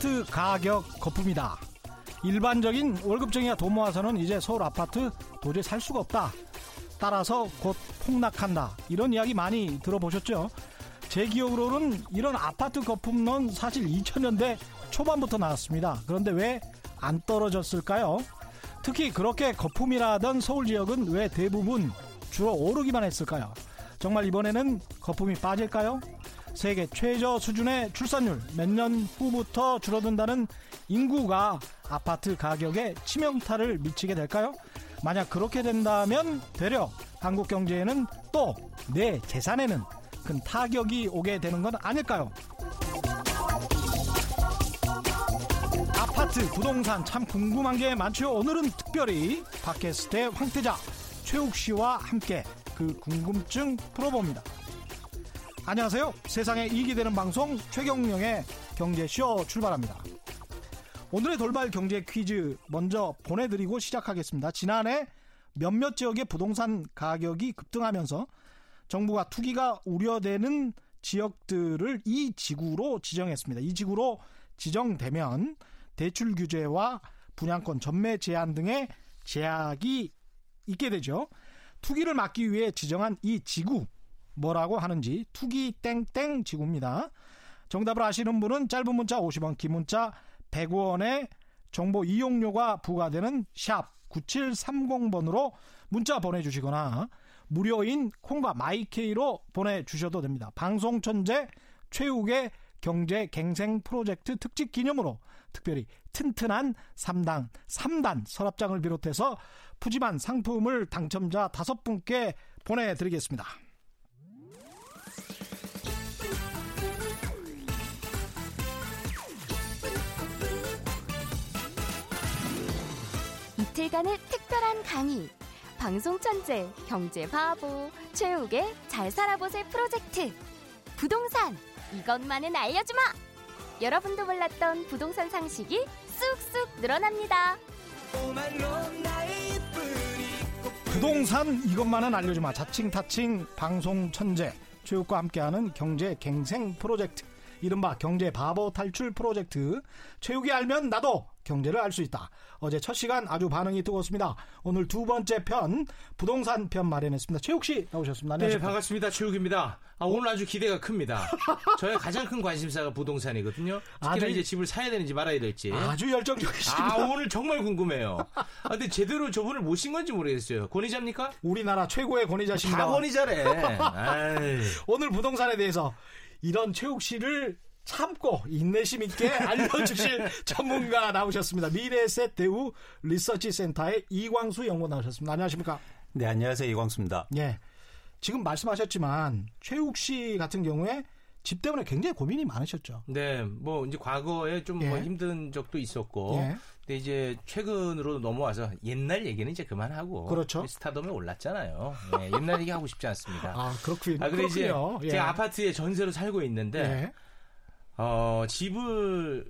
아파트 가격 거품이다. 일반적인 월급쟁이가 돈 모아서는 이제 서울 아파트 도저히 살 수가 없다. 따라서 곧 폭락한다. 이런 이야기 많이 들어보셨죠? 제 기억으로는 이런 아파트 거품론 사실 2000년대 초반부터 나왔습니다. 그런데 왜 안 떨어졌을까요? 특히 그렇게 거품이라던 서울 지역은 왜 대부분 주로 오르기만 했을까요? 정말 이번에는 거품이 빠질까요? 세계 최저 수준의 출산율 몇 년 후부터 줄어든다는 인구가 아파트 가격에 치명타를 미치게 될까요? 만약 그렇게 된다면 되려 한국 경제에는 또 내 재산에는 큰 타격이 오게 되는 건 아닐까요? 아파트, 부동산 참 궁금한 게 많죠. 오늘은 특별히 팟캐스트의 황태자 최욱 씨와 함께 그 궁금증 풀어봅니다. 안녕하세요. 세상에 이익이 되는 방송 최경령의 경제쇼 출발합니다. 오늘의 돌발 경제 퀴즈 먼저 보내드리고 시작하겠습니다. 지난해 몇몇 지역의 부동산 가격이 급등하면서 정부가 투기가 우려되는 지역들을 이 지구로 지정했습니다. 이 지구로 지정되면 대출 규제와 분양권 전매 제한 등의 제약이 있게 되죠. 투기를 막기 위해 지정한 이 지구 뭐라고 하는지 투기 땡땡 지구입니다. 정답을 아시는 분은 짧은 문자 50원, 긴 문자 100원의 정보 이용료가 부과되는 샵 9730번으로 문자 보내주시거나 무료인 콩과 마이케이로 보내주셔도 됩니다. 방송천재 최욱의 경제 갱생 프로젝트 특집 기념으로 특별히 튼튼한 3단, 3단 서랍장을 비롯해서 푸짐한 상품을 당첨자 5분께 보내드리겠습니다. 이틀간의 특별한 강의. 방송 천재, 경제 바보, 최욱의 잘 살아보세 프로젝트. 부동산, 이것만은 알려주마! 여러분도 몰랐던 부동산 상식이 쑥쑥 늘어납니다. 부동산 이것만은 알려주마 자칭 타칭 방송 천재 최욱과 함께하는 경제 갱생 프로젝트 이른바 경제 바보 탈출 프로젝트 최욱이 알면 나도 경제를 알 수 있다. 어제 첫 시간 아주 반응이 뜨거웠습니다. 오늘 두 번째 편 부동산 편 마련했습니다. 최욱 씨 나오셨습니다. 네, 안녕하십니까? 반갑습니다. 최욱입니다. 아, 오늘 아주 기대가 큽니다. 저의 가장 큰 관심사가 부동산이거든요. 특히나 아주- 이제 집을 사야 되는지 말아야 될지. 아주 열정적이십니다. 아, 오늘 정말 궁금해요. 아, 근데 제대로 저분을 모신 건지 모르겠어요. 권위자입니까? 우리나라 최고의 권위자십니다. 다 권위자래. 오늘 부동산에 대해서 이런 최욱 씨를 참고 인내심 있게 알려주실 전문가 나오셨습니다. 미래에셋 대우 리서치 센터의 이광수 연구원 나오셨습니다. 안녕하십니까? 네, 안녕하세요. 이광수입니다. 예. 지금 말씀하셨지만 최욱 씨 같은 경우에 집 때문에 굉장히 고민이 많으셨죠. 네, 뭐 이제 과거에 좀뭐 예. 힘든 적도 있었고, 예. 근데 이제 최근으로 넘어와서 옛날 얘기는 이제 그만하고, 그렇죠. 스타덤에 올랐잖아요. 예, 옛날 얘기 하고 싶지 않습니다. 아, 그렇군요. 아, 그래 이제 그렇군요. 예. 제가 아파트에 전세로 살고 있는데, 예. 어, 집을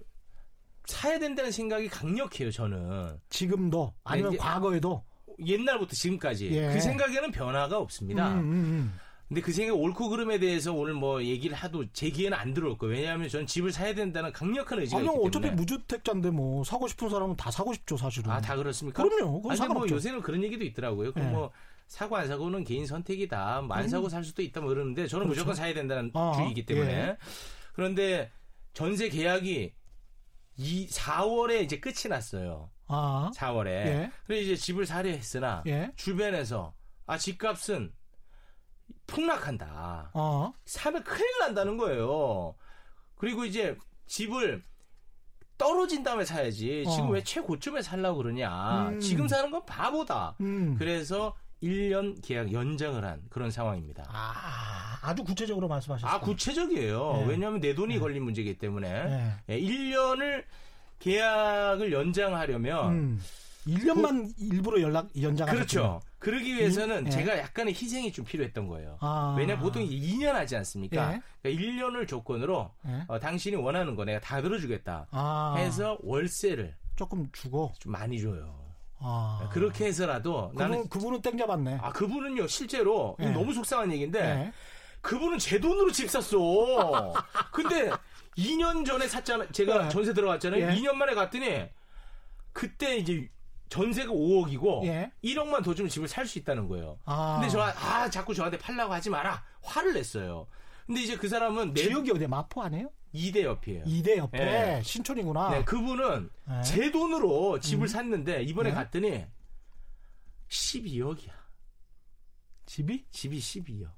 사야 된다는 생각이 강력해요, 저는. 지금도 아니면 네, 이제- 과거에도 옛날부터 지금까지. 예. 그 생각에는 변화가 없습니다. 음, 음, 음. 근데 그 생각 옳고 그름에 대해서 오늘 뭐 얘기를 하도 제 귀에는 안 들어올 거예요. 왜냐하면 저는 집을 사야 된다는 강력한 의지가 아니 있기 어차피 때문에. 무주택자인데 뭐 사고 싶은 사람은 다 사고 싶죠 사실은. 아, 다 그렇습니까? 그럼요. 그건 아니, 뭐. 요새는 그런 얘기도 있더라고요. 그럼 예. 뭐 사고 안 사고는 개인 선택이다. 뭐 안 사고 살 수도 있다 뭐 그러는데 저는 그렇죠. 무조건 사야 된다는 아, 주의이기 때문에. 예. 그런데 전세 계약이 이 4월에 이제 끝이 났어요. 아, 4월에. 예. 그래서 이제 집을 사려 했으나 예. 주변에서 아 집값은 폭락한다. 어, 사면 큰일 난다는 거예요. 그리고 이제 집을 떨어진 다음에 사야지. 지금 어. 왜 최고점에 살라고 그러냐. 음. 지금 사는 건 바보다. 음. 그래서 1년 계약 연장을 한 그런 상황입니다. 아, 아주 구체적으로 말씀하셨어요. 아, 구체적이에요. 네. 왜냐하면 내 돈이 걸린 문제이기 때문에. 네. 예, 1년을 계약을 연장하려면 음. 1년만 일부러 연락 연장하셨죠. 그렇죠. 그러기 위해서는 예. 제가 약간의 희생이 좀 필요했던 거예요. 아. 왜냐면 보통 2년 하지 않습니까? 예. 그러니까 1년을 조건으로 예. 어, 당신이 원하는 거 내가 다 들어주겠다 아. 해서 월세를 조금 주고. 좀 많이 줘요. 아. 그렇게 해서라도 나는 그분, 그분은 땡 잡았네. 아 그분은요 실제로 예. 너무 속상한 얘기인데 예. 그분은 제 돈으로 집 샀어. 근데 2년 전에 샀잖아. 제가 네. 전세 들어갔잖아요. 예. 2년 만에 갔더니 그때 이제 전세가 5억이고 예. 1억만 더 주면 집을 살 수 있다는 거예요. 아. 근데 저 아, 자꾸 저한테 팔라고 하지 마라. 화를 냈어요. 근데 이제 그 사람은 내 지역이 어디 마포 아니에요? 2대 옆이에요. 이대 옆에 예. 신촌이구나. 네, 그분은 네. 제 돈으로 집을 샀는데 이번에 네. 갔더니 12억이야. 집이 집이 12억.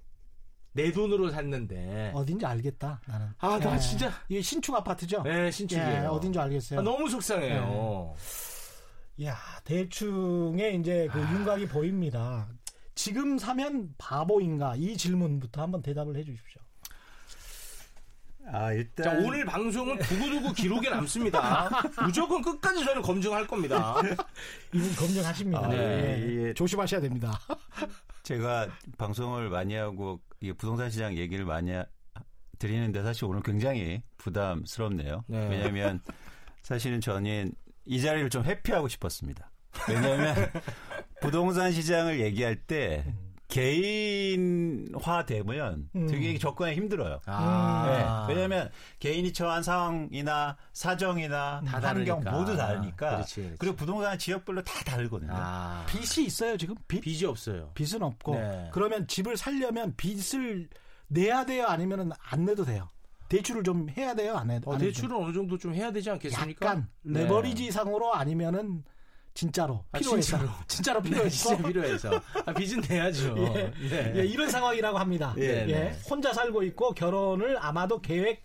내 돈으로 샀는데. 어딘지 알겠다. 나는. 아, 나 예. 진짜. 이게 신축 아파트죠? 네, 신축이에요. 예, 어딘지 알겠어요. 아, 너무 속상해요. 야, 대충의 이제 그 윤곽이 보입니다. 지금 사면 바보인가? 이 질문부터 한번 대답을 해 주십시오. 아, 일단. 자, 오늘 방송은 두고두고 기록에 남습니다. 무조건 끝까지 저는 검증할 겁니다. 이분 검증하십니다. 아, 네. 예, 예. 조심하셔야 됩니다. 제가 방송을 많이 하고 부동산 시장 얘기를 많이 하- 드리는데 사실 오늘 굉장히 부담스럽네요. 네. 왜냐하면 사실은 저는 이 자리를 좀 회피하고 싶었습니다. 왜냐하면 부동산 시장을 얘기할 때 개인화 되면 음. 되게 접근하기 힘들어요. 아. 네. 왜냐하면 개인이 처한 상황이나 사정이나 다 환경 다르니까. 모두 다르니까. 그렇지, 그렇지. 리고 부동산 지역별로 다 다르거든요. 아. 빚이 있어요, 지금? 빚? 빚이 없어요. 빚은 없고. 네. 그러면 집을 살려면 빚을 내야 돼요? 아니면 안 내도 돼요? 대출을 좀 해야 돼요? 안 해도 어, 안 해도 대출은 어느 정도 좀 해야 되지? 않겠습니까? 약간 네. 레버리지 상으로 아니면은 진짜로 아, 필요해서 진짜로. 진짜로 네, 필요해서 진짜 필요해서. 아, 빚은 내야죠. 예. 네. 예, 이런 상황이라고 합니다. 예, 예, 네. 혼자 살고 있고 결혼을 아마도 계획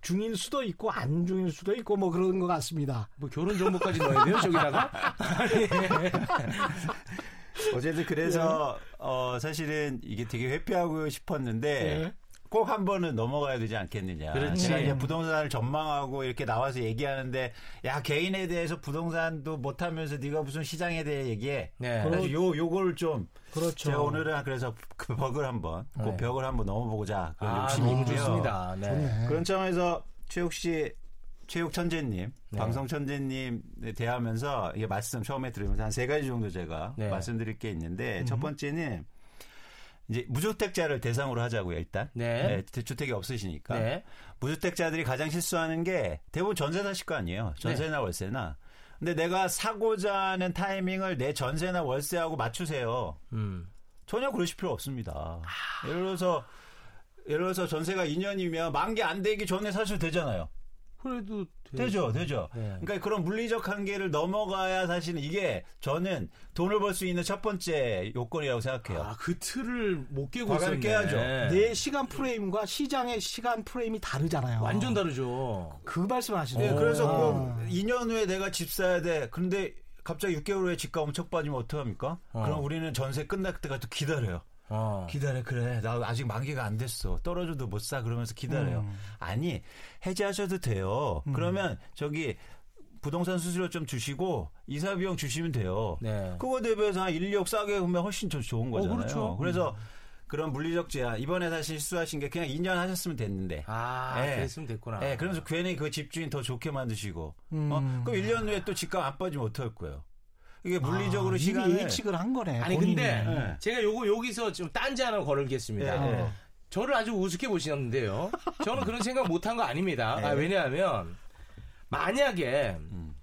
중일 수도 있고 안 중일 수도 있고 뭐 그런 것 같습니다. 뭐 결혼 정보까지 넣어야 돼요, 저기다가? 어쨌든 그래서 어 사실은 이게 되게 회피하고 싶었는데 예. 꼭 한 번은 넘어가야 되지 않겠느냐. 그렇지. 제가 이제 부동산을 전망하고 이렇게 나와서 얘기하는데 야 개인에 대해서 부동산도 못하면서 네가 무슨 시장에 대해 얘기해. 네. 그래서 요 요걸 좀 그렇죠. 제가 오늘은 그래서 그 벽을 한번 그 네. 벽을 한번 넘어보고자 그 아, 욕심이 너무 있고요. 좋습니다. 네. 그런 차원에서 최욱 씨, 최욱 천재님, 네. 방송 천재님 대하면서 이게 말씀 처음에 들으면서 한 세 가지 정도 제가 네. 말씀드릴 게 있는데 음. 첫 번째는 이제 무주택자를 대상으로 하자고요 일단. 네. 주택이 없으시니까. 네. 무주택자들이 가장 실수하는 게 대부분 전세 사실 거 아니에요. 전세나 월세나. 근데 내가 사고자 하는 타이밍을 내 전세나 월세하고 맞추세요. 음. 전혀 그러실 필요 없습니다. 예를 들어서 예를 들어서 전세가 2년이면 만기 안 되기 전에 사셔도 되잖아요. 그래도 되죠, 되죠. 네. 그러니까 그런 물리적 한계를 넘어가야 사실은 이게 저는 돈을 벌 수 있는 첫 번째 요건이라고 생각해요. 아, 그 틀을 못 깨고 있었네. 깨야죠. 내 시간 프레임과 시장의 시간 프레임이 다르잖아요. 완전 다르죠. 그 말씀하시네요. 네, 그래서 아. 꼭 2년 후에 내가 집 사야 돼. 그런데 갑자기 6개월 후에 집가 엄청 빠지면 어떡합니까? 어. 그럼 우리는 전세 끝날 때까지 또 기다려요. 어. 기다려 그래 나 아직 만기가 안 됐어 떨어져도 못 사 그러면서 기다려요 음. 아니 해지하셔도 돼요 그러면 저기 부동산 수수료 좀 주시고 이사 비용 주시면 돼요 네. 그거 대비해서 한 1, 2억 싸게 그러면 훨씬 더 좋은 거잖아요 그렇죠. 그래서 그런 물리적 제한 이번에 사실 실수하신 게 그냥 2년 하셨으면 됐는데 아, 네. 그랬으면 됐구나. 네, 그러면서 괜히 그 집주인 더 좋게 만드시고 음. 어? 그럼 1년 후에 또 집값 안 빠지면 어떡할 거예요 이게 물리적으로 아, 시간을 예측을 한 거네. 아니 본인이. 근데 네. 제가 요거 여기서 좀 딴지 하나 걸을겠습니다. 네, 네. 저를 아주 우습게 보시는데요. 저는 그런 생각 못한 거 아닙니다. 네. 아, 왜냐하면 만약에 음.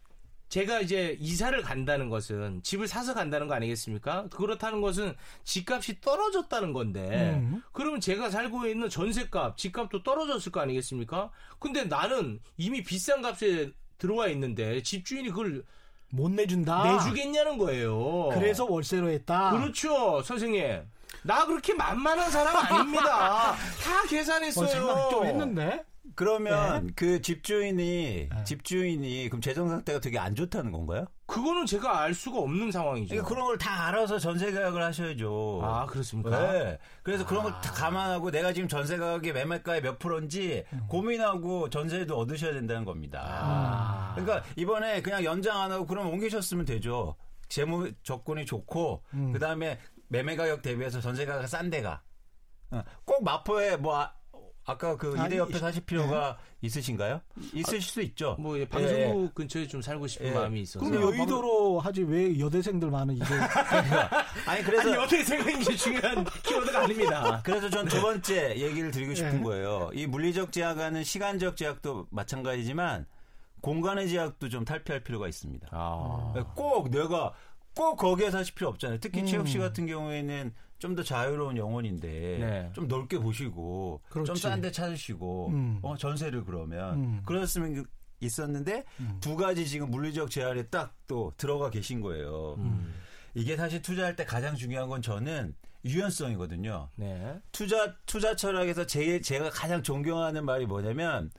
제가 이제 이사를 간다는 것은 집을 사서 간다는 거 아니겠습니까? 그렇다는 것은 집값이 떨어졌다는 건데 음. 그러면 제가 살고 있는 전세값, 집값도 떨어졌을 거 아니겠습니까? 근데 나는 이미 비싼 값에 들어와 있는데 집주인이 그걸 못 내준다. 내주겠냐는 거예요. 아. 그래서 월세로 했다. 그렇죠, 선생님. 나 그렇게 만만한 사람 아닙니다. 다 계산했어요. 어, 생각 좀 했는데. 그러면 네. 그 집주인이 집주인이 그럼 재정 상태가 되게 안 좋다는 건가요? 그거는 제가 알 수가 없는 상황이죠. 그러니까 그런 걸 다 알아서 전세 계약을 하셔야죠. 아, 그렇습니까? 네. 그래서 그런 걸 다 감안하고 내가 지금 전세 가격이 매매가의 몇 프로인지 고민하고 전세도 얻으셔야 된다는 겁니다. 아. 그러니까 이번에 그냥 연장 안 하고 그럼 옮기셨으면 되죠. 재무 조건이 좋고 음. 그다음에 매매 가격 대비해서 전세 가격 싼 데가 어, 꼭 마포에 뭐 아, 아까 그 이대 옆에 이- 사실 필요가 있으신가요? 있으실 수 있죠. 뭐 예, 방송국 근처에 좀 살고 싶은 예. 마음이 있어서. 그럼 여의도로 하지 왜 여대생들 많은 이제 아니 그래서 아니 여대 생각인 게 중요한 키워드가 아닙니다. 그래서 전 두 번째 얘기를 드리고 싶은 예. 거예요. 이 물리적 제약과는 시간적 제약도 마찬가지지만 공간의 제약도 좀 탈피할 필요가 있습니다. 아. 꼭 내가 꼭 거기에 사실 필요 없잖아요. 특히 음. 최욱 씨 같은 경우에는 좀 더 자유로운 영혼인데 네. 좀 넓게 보시고. 좀 싼 데 찾으시고 음. 어, 전세를 그러면 음. 그랬으면 있었는데 두 가지 지금 물리적 제한에 딱 또 들어가 계신 거예요. 음. 이게 사실 투자할 때 가장 중요한 건 저는 유연성이거든요. 네. 투자 투자 철학에서 제 제가 가장 존경하는 말이 뭐냐면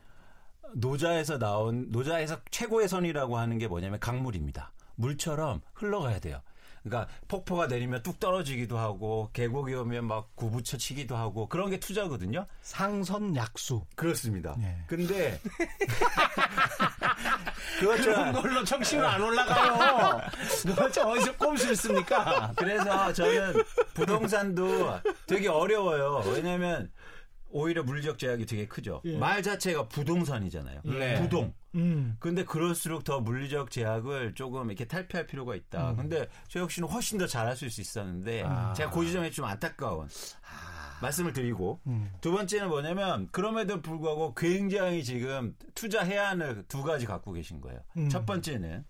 노자에서 나온 노자에서 최고의 선이라고 하는 게 뭐냐면 강물입니다. 물처럼 흘러가야 돼요. 그러니까 폭포가 내리면 뚝 떨어지기도 하고 계곡이 오면 막 구부쳐 치기도 하고 그런 게 투자거든요. 상선 약수. 그렇습니다. 예. 근데 그것처럼 걸로 청취율 안 올라가요. 도대체 어디서 꼼수를 씁니까? 그래서 저는 부동산도 되게 어려워요. 왜냐하면 오히려 물리적 제약이 되게 크죠. 예. 말 자체가 부동산이잖아요. 네. 부동. 음. 근데 그럴수록 더 물리적 제약을 조금 이렇게 탈피할 필요가 있다. 근데 최혁 씨는 훨씬 더 잘하실 수 있었는데 아. 제가 그 지점에 좀 안타까운 말씀을 드리고 음. 두 번째는 뭐냐면 그럼에도 불구하고 굉장히 지금 투자 해안을 두 가지 갖고 계신 거예요. 음. 첫 번째는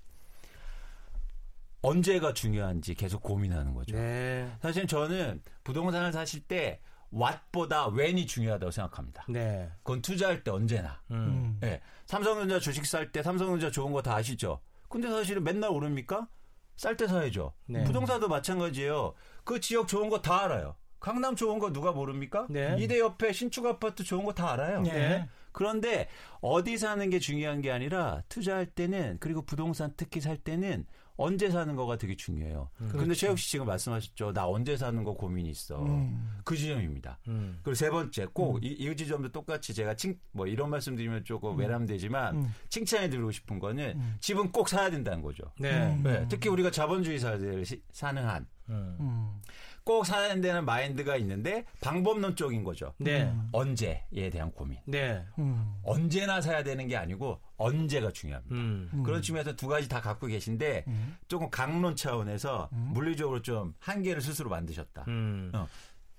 언제가 중요한지 계속 고민하는 거죠. 네. 사실 저는 부동산을 사실 때 what보다 when이 중요하다고 생각합니다. 네. 그건 투자할 때 언제나. 음. 음. 예. 삼성전자 주식 살 때 삼성전자 좋은 거 다 아시죠? 근데 사실은 맨날 오릅니까? 쌀 때 사야죠. 네. 부동산도 마찬가지예요. 그 지역 좋은 거 다 알아요. 강남 좋은 거 누가 모릅니까? 네. 이대 옆에 신축 아파트 좋은 거 다 알아요. 네. 그런데 어디 사는 게 중요한 게 아니라 투자할 때는 그리고 부동산 특히 살 때는 언제 사는 거가 되게 중요해요. 근데 최욱 씨 지금 말씀하셨죠. 나 언제 사는 거 고민이 있어. 음. 그 지점입니다. 음. 그리고 세 번째 꼭 이, 이 지점도 똑같이 제가 칭 뭐 이런 말씀 드리면 조금 외람되지만 음. 칭찬해 드리고 싶은 거는 집은 꼭 사야 된다는 거죠. 네. 음. 네, 특히 우리가 자본주의 사회를 시- 사는 한 꼭 음. 음. 사야 된다는 마인드가 있는데 방법론적인 거죠. 네. 언제에 대한 고민. 네. 음. 언제나 사야 되는 게 아니고 언제가 중요합니다. 음. 음. 그런 측면에서 두 가지 다 갖고 계신데 음. 조금 강론 차원에서 물리적으로 좀 한계를 스스로 만드셨다. 음. 어.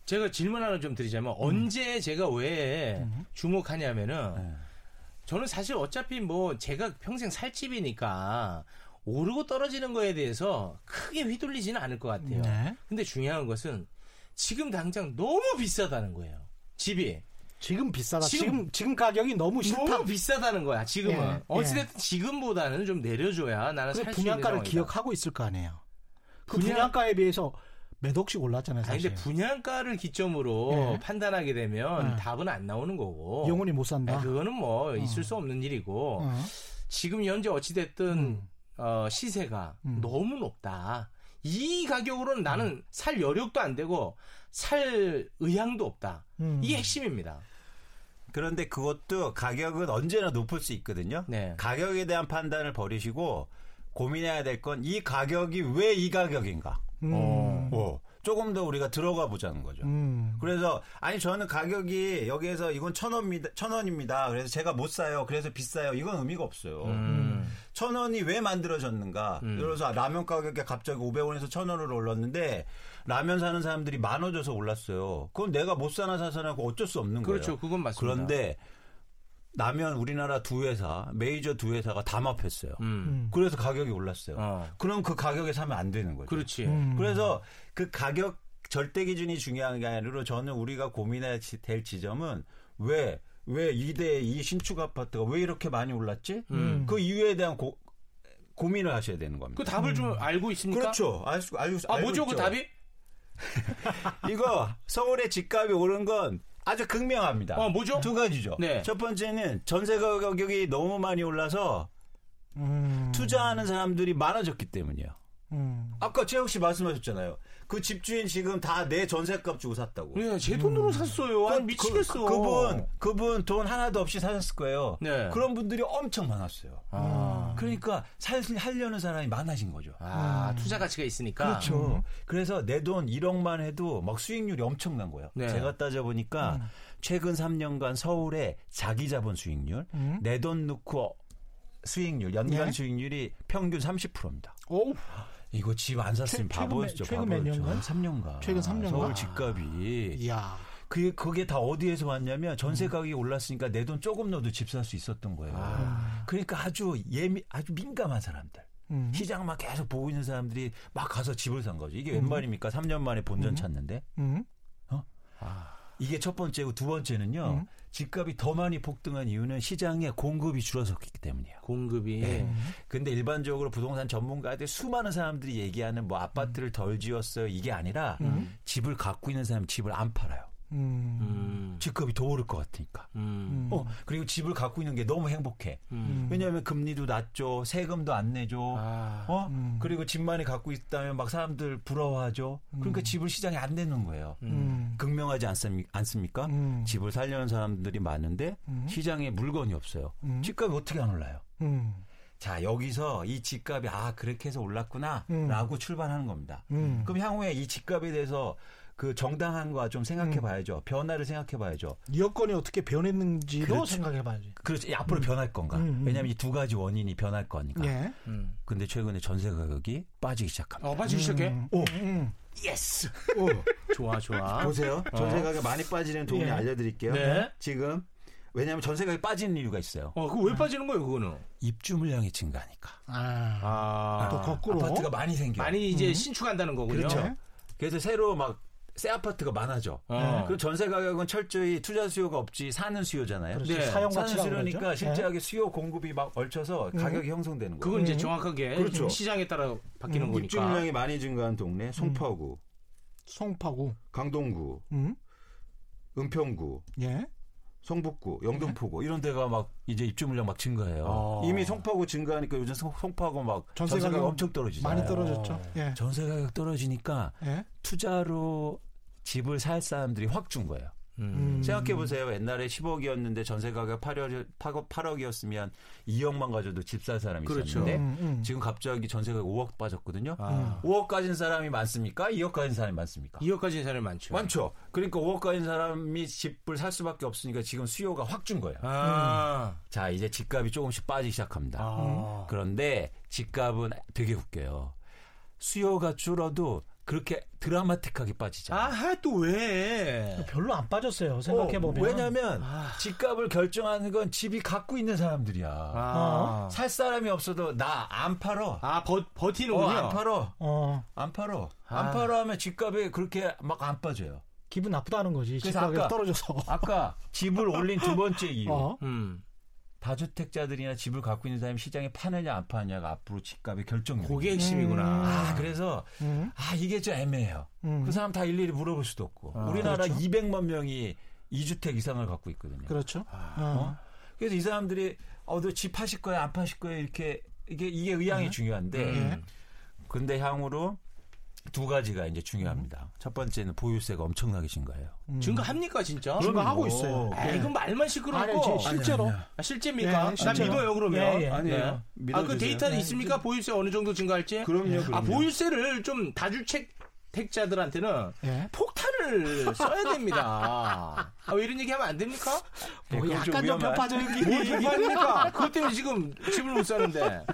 제가 질문 하나 좀 드리자면 언제 제가 왜 주목하냐면은 네. 저는 사실 어차피 뭐 제가 평생 살 집이니까 오르고 떨어지는 거에 대해서 크게 휘둘리지는 않을 것 같아요. 네. 근데 중요한 것은 지금 당장 너무 비싸다는 거예요. 집이 지금 비싸다. 지금- 지금 가격이 너무 싫다. 너무 비싸다는 거야. 지금은 예, 어찌됐든 지금보다는 좀 내려줘야 나는 그살수 있는 분양가를. 기억하고 있을 거 아니에요. 그 분양- 분양가에 비해서 몇 억씩 올랐잖아요. 아니 사실. 근데 분양가를 기점으로 예. 판단하게 되면 예. 답은 안 나오는 거고. 영원히 못 산다. 아니, 그거는 뭐 있을 수 없는 일이고 어. 지금 현재 어찌됐든 음. 어, 시세가 음. 너무 높다. 이 가격으로는 나는 살 여력도 안 되고 살 의향도 없다. 음. 이게 핵심입니다. 그런데 그것도 가격은 언제나 높을 수 있거든요. 네. 가격에 대한 판단을 버리시고 고민해야 될 건 이 가격이 왜 이 가격인가? 음. 어. 뭐 조금 더 우리가 들어가 보자는 거죠. 음. 그래서 아니 저는 가격이 여기에서 이건 천 원입니다. 천 원입니다. 그래서 제가 못 사요. 그래서 비싸요. 이건 의미가 없어요. 음. 천 원이 왜 만들어졌는가? 음. 예를 들어서 라면 가격이 갑자기 500원에서 천 원으로 올랐는데 라면 사는 사람들이 만원 줘서 올랐어요. 그건 내가 못 사나 사서나 그 어쩔 수 없는 그렇죠. 거예요. 그건 맞습니다. 그런데 라면 우리나라 두 회사, 메이저 두 회사가 담합했어요. 음. 그래서 가격이 올랐어요. 어. 그럼 그 가격에 사면 안 되는 거죠. 그렇지. 음. 그래서 그 가격 절대 기준이 중요한 게 아니라 저는 우리가 고민해야 지- 될 지점은 왜, 왜 이대 이 신축 아파트가 왜 이렇게 많이 올랐지? 음. 그 이유에 대한 고, 고민을 하셔야 되는 겁니다. 그 답을 좀 알고 있습니까? 그렇죠. 알 수, 알고, 아, 알고 뭐죠? 그 있죠. 답이? 이거 서울의 집값이 오른 건 아주 극명합니다. 어, 뭐죠? 두 가지죠. 네. 첫 번째는 전세 가격이 너무 많이 올라서 음. 투자하는 사람들이 많아졌기 때문이에요. 음. 아까 최욱 씨 말씀하셨잖아요. 그 집주인 지금 다 내 전세값 주고 샀다고. 네, 제 돈으로 샀어요. 아, 미치겠어. 그, 분 그분 돈 하나도 없이 사셨을 거예요. 네. 그런 분들이 엄청 많았어요. 아, 그러니까 살 하려는 사람이 많아진 거죠. 아, 투자 가치가 있으니까. 그렇죠. 그래서 내 돈 1억만 해도 막 수익률이 엄청난 거예요. 네. 제가 따져 보니까 최근 3년간 서울의 자기 자본 수익률, 음. 내돈 넣고 수익률, 연간 네. 수익률이 평균 30%입니다. 오, 이거 집 안 샀으면 바보였죠. 몇- 최근 몇. 년간? 3년간. 최근 삼 년간? 서울 집값이. 이야. 그게, 그게 다 어디에서 왔냐면 음. 전세 가격이 올랐으니까 내 돈 조금 넣어도 집 살 수 있었던 거예요. 아. 그러니까 아주 예미, 아주 민감한 사람들. 음. 시장 막 계속 보고 있는 사람들이 막 가서 집을 산 거죠. 이게 웬 말입니까? 3년 만에 본전 찾는데. 음. 이게 첫 번째고 두 번째는요. 음. 집값이 더 많이 폭등한 이유는 시장에 공급이 줄어섰기 때문이에요. 공급이. 네. 근데 일반적으로 부동산 전문가들 수많은 사람들이 얘기하는 뭐 아파트를 덜 지었어요. 이게 아니라 집을 갖고 있는 사람이 집을 안 팔아요. 음. 음. 집값이 더 오를 것 같으니까. 음. 어, 그리고 집을 갖고 있는 게 너무 행복해. 음. 왜냐하면 금리도 낮죠. 세금도 안 내죠. 아. 어? 음. 그리고 집만이 갖고 있다면 막 사람들 부러워하죠. 그러니까 집을 시장에 안 내는 거예요. 음. 극명하지 않습니까? 않습니까? 음. 집을 살려는 사람들이 많은데 시장에 물건이 없어요. 음. 집값이 어떻게 안 올라요? 음. 자, 여기서 이 집값이 아, 그렇게 해서 올랐구나라고 출발하는 겁니다. 음. 그럼 향후에 이 집값에 대해서 그 정당한과 좀 생각해 봐야죠. 변화를 생각해 봐야죠. 여건이 어떻게 변했는지도 그렇죠. 생각해 봐야지. 그렇지. 앞으로 변할 건가? 음, 음. 왜냐하면 이 두 가지 원인이 변할 거니까. 예. 음. 근데 최근에 전세 가격이 빠지기 시작합니다. 어, 빠지기 시작해? 오. 음. yes. 좋아, 좋아. 보세요. 어. 전세 가격 많이 빠지는 동네 예. 알려드릴게요. 네. 지금 왜냐하면 전세 가격이 빠지는 이유가 있어요. 어, 그거 왜 빠지는 거예요, 그거는? 입주 물량이 증가하니까. 아. 아. 또 거꾸로. 아파트가 많이 생겨. 많이 이제 신축한다는 거군요. 그렇죠. 네. 그래서 새로 막 새 아파트가 많아져. 어. 그리고 전세 가격은 철저히 투자 수요가 없지 사는 수요잖아요. 그렇지. 네. 사용 사는 수요니까 실제하게 수요 공급이 막 얽혀서 가격이 형성되는 거예요. 그건 이제 정확하게 그렇죠. 시장에 따라 바뀌는 거니까. 입주 물량이 많이 증가한 동네 송파구, 송파구. 강동구, 음. 은평구, 예. 성북구, 영등포구 이런 데가 막 이제 입주 물량 막 증가해요. 어. 이미 송파구 증가하니까 요즘 송- 송파구 막 전세 가격 엄청 떨어지잖아요. 많이 떨어졌죠. 예. 전세 가격 떨어지니까 예. 투자로 집을 살 사람들이 확 준 거예요. 음. 생각해 보세요. 옛날에 10억이었는데 전세 가격 8억, 8억이었으면 2억만 가져도 집 살 사람이 그렇죠. 있었는데 음, 음. 지금 갑자기 전세 가격 5억 빠졌거든요. 아. 5억 가진 사람이 많습니까? 2억 가진 사람이 많습니까? 2억까지 사람이 많죠. 많죠. 그러니까 5억 가진 사람이 집을 살 수밖에 없으니까 지금 수요가 확 준 거예요. 아. 자, 이제 집값이 조금씩 빠지기 시작합니다. 아. 그런데 집값은 되게 웃겨요. 수요가 줄어도 그렇게 드라마틱하게 빠지잖아요. 아하, 또 왜? 별로 안 빠졌어요. 생각해 보면. 어, 왜냐면 아. 집값을 결정하는 건 집이 갖고 있는 사람들이야. 아. 살 사람이 없어도 나 안 팔어. 아, 버, 어, 버티는군요. 안 팔어. 어, 안 팔어. 아. 안 팔어 하면 집값이 그렇게 막 안 빠져요. 기분 나쁘다는 거지. 그래서 아까- 떨어져서. 아까 집을 올린 두 번째 이유. 어. 음. 다주택자들이나 집을 갖고 있는 사람이 시장에 파느냐 안 파느냐가 앞으로 집값의 결정이에요. 그게 핵심이구나. 아, 그래서 음. 아, 이게 좀 애매해요. 음. 그 사람 다 일일이 물어볼 수도 없고. 아, 우리나라 그렇죠. 200만 명이 2주택 이상을 갖고 있거든요. 그렇죠. 아. 어. 그래서 이 사람들이 어, 너집 파실 거야, 안 파실 거야 이렇게 이게 이게 의향이 중요한데 음. 근데 향후로 두 가지가 이제 중요합니다. 첫 번째는 보유세가 엄청나게 증가해요. 증가합니까, 진짜? 증가하고 그럼요. 있어요. 아, 이건 말만 시끄럽고. 아니, 제 실제로. 아, 실제입니까? 예, 난 실제로. 믿어요, 그러면. 예, 예. 아니에요. 아, 그 믿어주세요. 데이터는 네, 있습니까? 보유세 어느 정도 증가할지? 그럼요, 아, 그럼요. 보유세를 좀 다주택 택자들한테는 예. 폭탄을 써야 됩니다. 아, 왜 이런 얘기 하면 안 됩니까? 뭐좀 약간 좀 편파적인 뭘 대파입니까? 그것 때문에 지금 집을 못 사는데.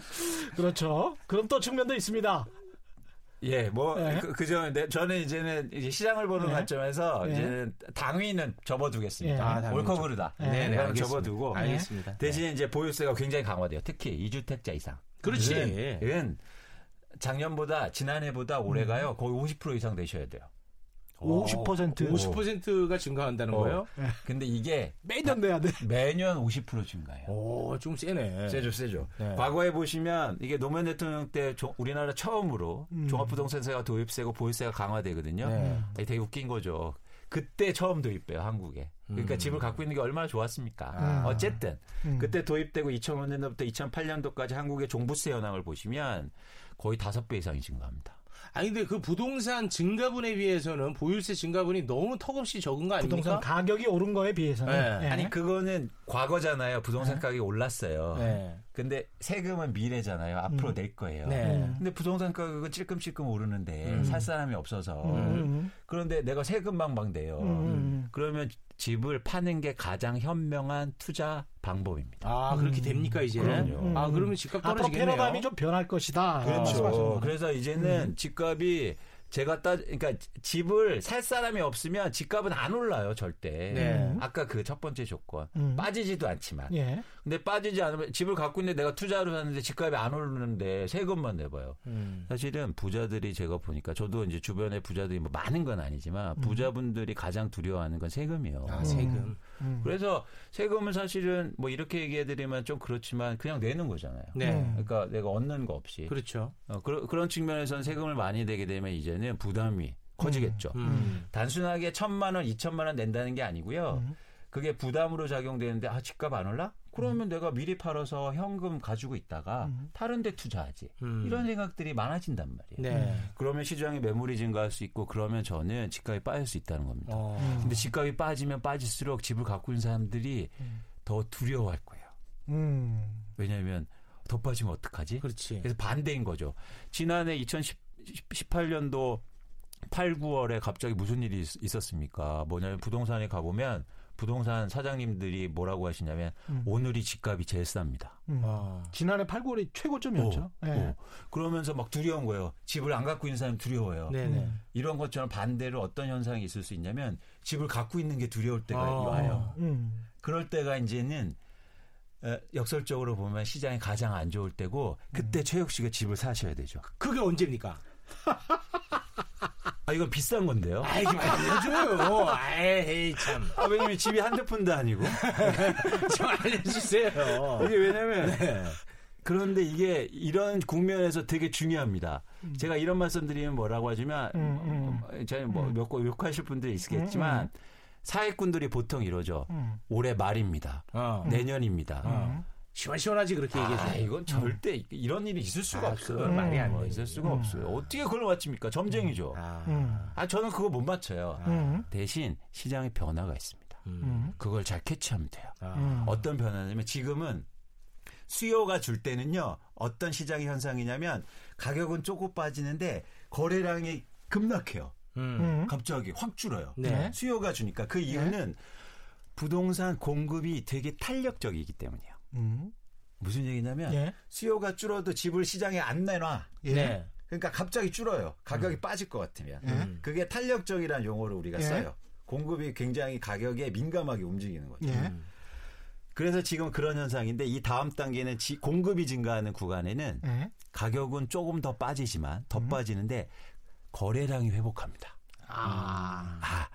그렇죠. 그럼 또 측면도 있습니다. 예, 뭐 예. 그, 그저 네, 저는 이제는 이제 시장을 보는 예. 관점에서 예. 이제는 당위는 접어두겠습니다. 예. 아. 예. 네네, 그건 알겠습니다. 접어두고 알겠습니다. 대신 이제 보유세가 굉장히 강화돼요. 특히 2주택자 이상. 그렇지. 이건 작년보다 지난해보다 올해가요 거의 50% 이상 되셔야 돼요. 50%. 50%가 증가한다는 어. 거예요? 근데 이게 매년 내야 돼. 매년 50% 증가해요. 오, 좀 세네. 세죠, 세죠. 네. 과거에 보시면 이게 노무현 대통령 때 조- 우리나라 처음으로 음. 종합부동산세가 도입세고 보유세가 강화되거든요. 네. 되게 웃긴 거죠. 그때 처음 도입돼요 한국에. 그러니까 음. 집을 갖고 있는 게 얼마나 좋았습니까? 아. 어쨌든 음. 그때 도입되고 2005년도부터 2008년도까지 한국의 종부세 현황을 보시면 거의 다섯 배 이상이 증가합니다. 아니 근데 그 부동산 증가분에 비해서는 보유세 증가분이 너무 턱없이 적은 거 아닙니까? 부동산 가격이 오른 거에 비해서는 네. 예. 아니 그거는 과거잖아요. 부동산 가격이 올랐어요. 네. 근데 세금은 미래잖아요. 앞으로 음. 낼 거예요. 네. 음. 근데 부동산 가격은 찔끔찔끔 오르는데 음. 살 사람이 없어서 음. 그런데 내가 세금 방방돼요. 음. 그러면 집을 파는 게 가장 현명한 투자 방법입니다. 아 그렇게 음. 됩니까 이제? 그럼요. 아 그러면 집값 앞으로 떨어지겠네요. 패러다임이 좀 변할 것이다. 그렇죠. 거네. 그래서 이제는 집값이 제가 따, 그러니까 집을 살 사람이 없으면 집값은 안 올라요, 절대. 네. 아까 그 첫 번째 조건. 음. 빠지지도 않지만. 예. 근데 빠지지 않으면 집을 갖고 있는데 내가 투자로 샀는데 집값이 안 오르는데 세금만 내봐요. 음. 사실은 부자들이 제가 보니까 저도 이제 주변에 부자들이 뭐 많은 건 아니지만 부자분들이 가장 두려워하는 건 세금이에요. 아 세금. 음. 그래서 세금은 사실은 뭐 이렇게 얘기해드리면 좀 그렇지만 그냥 내는 거잖아요. 네. 음. 그러니까 내가 얻는 거 없이. 그렇죠. 어, 그런, 그런 측면에서는 세금을 많이 내게 되면 이제는 부담이 커지겠죠. 음. 단순하게 천만 원, 이천만 원 낸다는 게 아니고요. 음. 그게 부담으로 작용되는데 아 집값 안 올라? 그러면 내가 미리 팔아서 현금 가지고 있다가 음. 다른 데 투자하지. 음. 이런 생각들이 많아진단 말이에요. 네. 그러면 시장의 매물이 증가할 수 있고 그러면 저는 집값이 빠질 수 있다는 겁니다. 어. 음. 근데 집값이 빠지면 빠질수록 집을 갖고 있는 사람들이 더 두려워할 거예요. 음. 왜냐하면 더 빠지면 어떡하지? 그렇지. 그래서 반대인 거죠. 지난해 2018년도 8, 9월에 갑자기 무슨 일이 있- 있었습니까? 뭐냐면 부동산에 가보면 부동산 사장님들이 뭐라고 하시냐면 음. 오늘이 집값이 제일 쌉니다. 음. 어. 지난해 8, 9월이 최고점이었죠. 어, 예. 어. 그러면서 막 두려운 거예요. 집을 안 갖고 있는 사람 두려워요. 네네. 음. 이런 것처럼 반대로 어떤 현상이 있을 수 있냐면 집을 갖고 있는 게 두려울 때가 아. 와요. 음. 그럴 때가 이제는 어, 역설적으로 보면 시장이 가장 안 좋을 때고 그때 음. 최욱 씨가 집을 사셔야 되죠. 그게 언제입니까? 아 이건 비싼 건데요. 아 이게 알려줘요. 아이 참. 아, 왜냐면 집이 한두 푼도 아니고. 좀 알려주세요. 이게 왜냐면 그런데 이게 이런 국면에서 되게 중요합니다. 제가 이런 말씀드리면 뭐라고 하지만 음, 어, 제가 뭐몇 고 욕하실 분들이 있겠지만 음, 사회꾼들이 보통 이러죠. 음. 올해 말입니다. 어. 내년입니다. 음. 시원시원하지 그렇게 얘기해 아, 줘. 이건 절대 이런 일이 있을 수가 아, 없어요. 그건 말이 안뭐 돼. 있을 수가 음. 없어요. 어떻게 그걸 맞춥니까? 점쟁이죠. 아. 음. 아, 저는 그거 못 맞춰요. 음. 대신 시장의 변화가 있습니다. 음. 음. 그걸 잘 캐치하면 돼요. 아. 음. 어떤 변화냐면 지금은 수요가 줄 때는요 어떤 시장의 현상이냐면 가격은 조금 빠지는데 거래량이 급락해요. 음. 음. 갑자기 확 줄어요. 네. 수요가 주니까 그 이유는 부동산 공급이 되게 탄력적이기 때문이에요. 음. 무슨 얘기냐면 예. 수요가 줄어도 집을 시장에 안 내놔. 예. 네. 그러니까 갑자기 줄어요. 가격이 빠질 것 같으면. 예. 그게 탄력적이라는 용어를 우리가 예. 써요. 공급이 굉장히 가격에 민감하게 움직이는 거죠. 예. 음. 그래서 지금 그런 현상인데 이 다음 단계는 지- 공급이 증가하는 구간에는 예. 가격은 조금 더 빠지지만 더 음. 빠지는데 거래량이 회복합니다. 아. 아,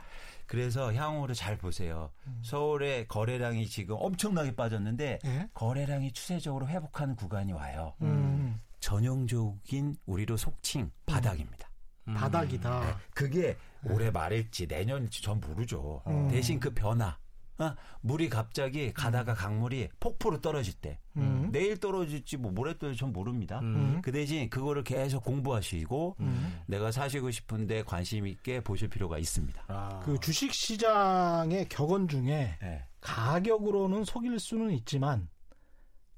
그래서 향후로 잘 보세요. 음. 서울의 거래량이 지금 엄청나게 빠졌는데 예. 거래량이 추세적으로 회복하는 구간이 와요. 음. 전형적인 우리로 속칭 바닥입니다. 음. 바닥이다. 그게 올해 말일지 내년일지 전 모르죠. 음. 대신 그 변화. 어? 물이 갑자기 가다가 강물이 폭포로 떨어질 때 음. 내일 떨어질지 뭐 모레 떨어질지 전 모릅니다. 음. 그 대신 그거를 계속 공부하시고 음. 내가 사시고 싶은데 관심 있게 보실 필요가 있습니다. 아. 그 주식 시장의 격언 중에 네. 가격으로는 속일 수는 있지만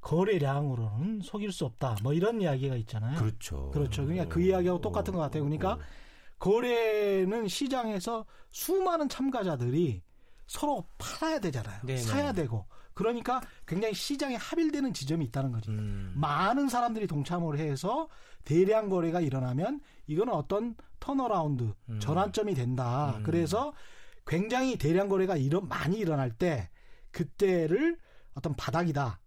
거래량으로는 속일 수 없다. 뭐 이런 이야기가 있잖아요. 그렇죠. 그렇죠. 그러니까 그 이야기하고 똑같은 것 같아요. 그러니까 거래는 시장에서 수많은 참가자들이 서로 팔아야 되잖아요. 네네. 사야 되고. 그러니까 굉장히 시장에 합일되는 지점이 있다는 거지. 음. 많은 사람들이 동참을 해서 대량 거래가 일어나면 이거는 어떤 턴어라운드, 음. 전환점이 된다. 음. 그래서 굉장히 대량 거래가 일어, 많이 일어날 때 그때를 어떤 바닥이다.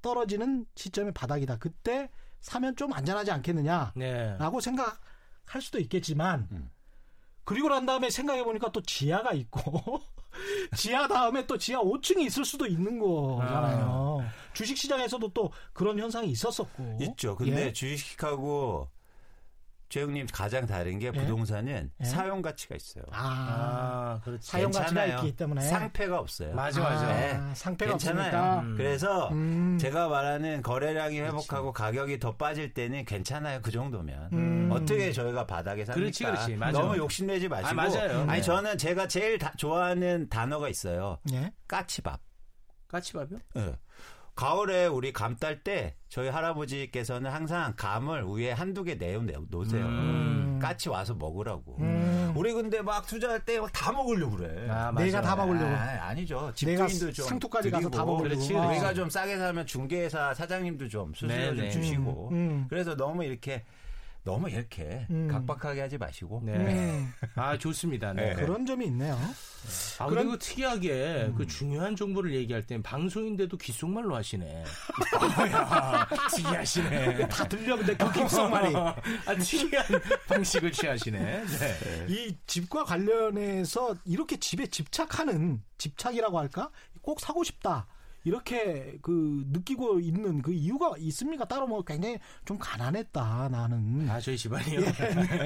떨어지는 시점의 바닥이다. 그때 사면 좀 안전하지 않겠느냐라고 네. 생각할 수도 있겠지만 음. 그리고 난 다음에 생각해 보니까 또 지하가 있고 지하 다음에 또 지하 5층이 있을 수도 있는 거잖아요. 주식 시장에서도 또 그런 현상이 있었었고. 있죠. 근데 예. 주식하고 최영님 가장 다른 게 예. 부동산은 예. 사용 가치가 있어요. 아, 아, 그렇지. 사용 가치가 괜찮아요. 있기 때문에 상패가 없어요. 맞아, 맞아. 네. 상패가 괜찮아요. 없으니까. 음. 그래서 음. 제가 말하는 거래량이 회복하고 가격이 더 빠질 때는 괜찮아요. 그 정도면. 음. 어떻게 저희가 바닥에 삽니까? 그렇지, 그렇지. 맞아. 너무 욕심내지 마시고. 아, 맞아요. 아니 네. 저는 제가 제일 다- 좋아하는 단어가 있어요. 예. 까치밥. 까치밥이요? 예. 가을에 우리 감 딸 때 저희 할아버지께서는 항상 감을 위에 한두 개 내어 놓으세요. 음. 까치 와서 먹으라고. 음. 우리 근데 막 투자할 때 다 먹으려고 그래. 아, 내가 다 먹으려고. 아, 아니죠. 내가 집주인도 좀 상투까지 가서 다 먹으려고. 아. 우리가 좀 싸게 사면 중개사 사장님도 좀 수수료 네, 좀 네. 주시고. 음, 음. 그래서 너무 이렇게 너무 이렇게 음. 각박하게 하지 마시고. 네. 음. 아, 좋습니다. 네. 네. 그런 점이 있네요. 아, 그런- 그리고 특이하게 그 중요한 정보를 얘기할 땐 방송인데도 귓속말로 하시네. 야, 특이하시네. 다 들려 근데 그 귓속말이. 아, 특이한 방식을 취하시네. 네. 이 집과 관련해서 이렇게 집에 집착하는 집착이라고 할까? 꼭 사고 싶다. 이렇게 그 느끼고 있는 그 이유가 있습니까? 따로 뭐 굉장히 좀 가난했다 나는. 아, 저희 집안이요.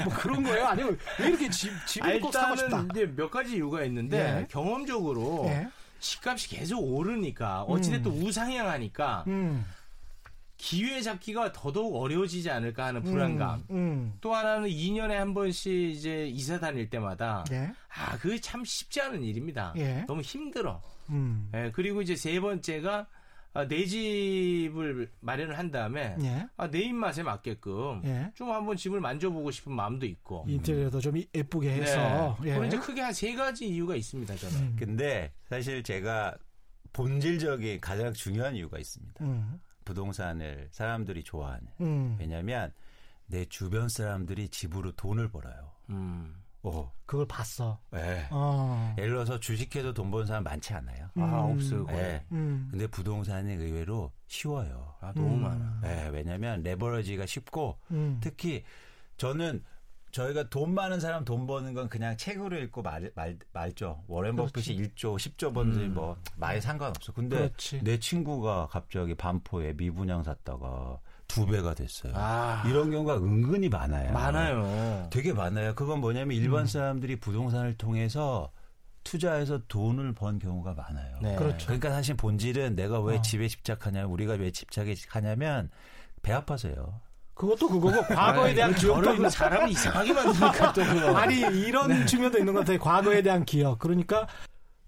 뭐 그런 거예요? 아니면 왜 이렇게 집 집을 꼭 사고 싶다? 이제 몇 가지 이유가 있는데 예. 경험적으로 예. 집값이 계속 오르니까 어찌됐든 우상향하니까 음, 기회 잡기가 더더욱 어려워지지 않을까 하는 불안감. 음, 음. 또 하나는 2년에 한 번씩 이제 이사 다닐 때마다 예. 아, 그게 참 쉽지 않은 일입니다. 예. 너무 힘들어. 음. 예, 그리고 이제 세 번째가 아, 내 집을 마련을 한 다음에 예. 아, 내 입맛에 맞게끔 예. 좀 한번 집을 만져보고 싶은 마음도 있고. 인테리어도 좀 예쁘게 해서. 네. 예. 그런 이제 크게 한 세 가지 이유가 있습니다, 저는. 음. 근데 사실 제가 본질적인 가장 중요한 이유가 있습니다. 음. 부동산을 사람들이 좋아하는. 음. 왜냐하면 내 주변 사람들이 집으로 돈을 벌어요. 음. 오, 그걸 봤어. 네. 어. 예를 들어서 주식해서 돈 버는 사람 많지 않아요. 아, 음. 없어요, 거의. 네. 음. 근데 부동산이 의외로 쉬워요. 아, 너무 음. 많아. 네, 왜냐하면 레버리지가 쉽고 음. 특히 저는 저희가 돈 많은 사람 돈 버는 건 그냥 책으로 읽고 말, 말, 말죠. 워렌 버핏이 1조, 10조 번지 음. 뭐 많이 상관없어. 근데 그렇지. 내 친구가 갑자기 반포에 미분양 샀다가 두 배가 됐어요. 아, 이런 경우가 은근히 많아요. 많아요. 되게 많아요. 그건 뭐냐면 일반 사람들이 부동산을 통해서 투자해서 돈을 번 경우가 많아요. 네. 그렇죠. 그러니까 사실 본질은 내가 왜 어. 집에 집착하냐, 우리가 왜 집착하냐면 배 아파서요. 그것도 그거고 과거에 대한 기억도 저를 사람을 이상하게 만드니까 또 그거. 아니 이런 측면도 있는 것 같아요. 과거에 대한 기억. 그러니까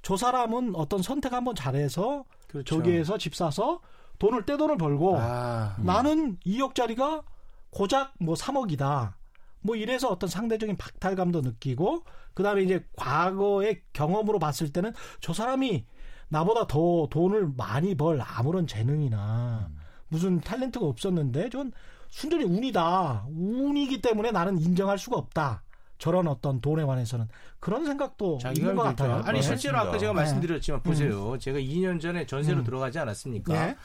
저 사람은 어떤 선택 한번 잘해서 그렇죠. 저기에서 집 사서 돈을 떼돈을 벌고 아, 나는 2억짜리가 고작 뭐 3억이다. 뭐 이래서 어떤 상대적인 박탈감도 느끼고 그다음에 이제 과거의 경험으로 봤을 때는 저 사람이 나보다 더 돈을 많이 벌 아무런 재능이나 무슨 탤런트가 없었는데 전 순전히 운이다. 운이기 때문에 나는 인정할 수가 없다. 저런 어떤 돈에 관해서는 그런 생각도 있는 것 그렇죠. 같아요. 아니 네. 실제로 아까 제가 네. 말씀드렸지만 보세요. 제가 2년 전에 전세로 음. 들어가지 않았습니까? 예.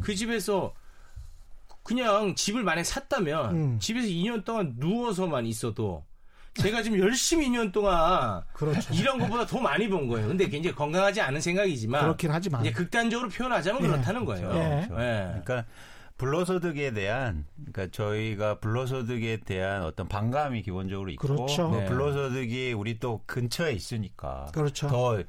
그 집에서 그냥 집을 만약 샀다면 음. 집에서 2년 동안 누워서만 있어도 제가 지금 열심히 2년 동안 그렇죠. 이런 것보다 더 많이 번 거예요. 근데 굉장히 건강하지 않은 생각이지만 그렇긴 하지만 이제 극단적으로 표현하자면 예. 그렇다는 거예요. 예. 예. 그러니까 불로소득에 대한 그러니까 저희가 불로소득에 대한 어떤 반감이 기본적으로 있고 그렇죠. 뭐 네. 불로소득이 우리 또 근처에 있으니까 그렇죠. 더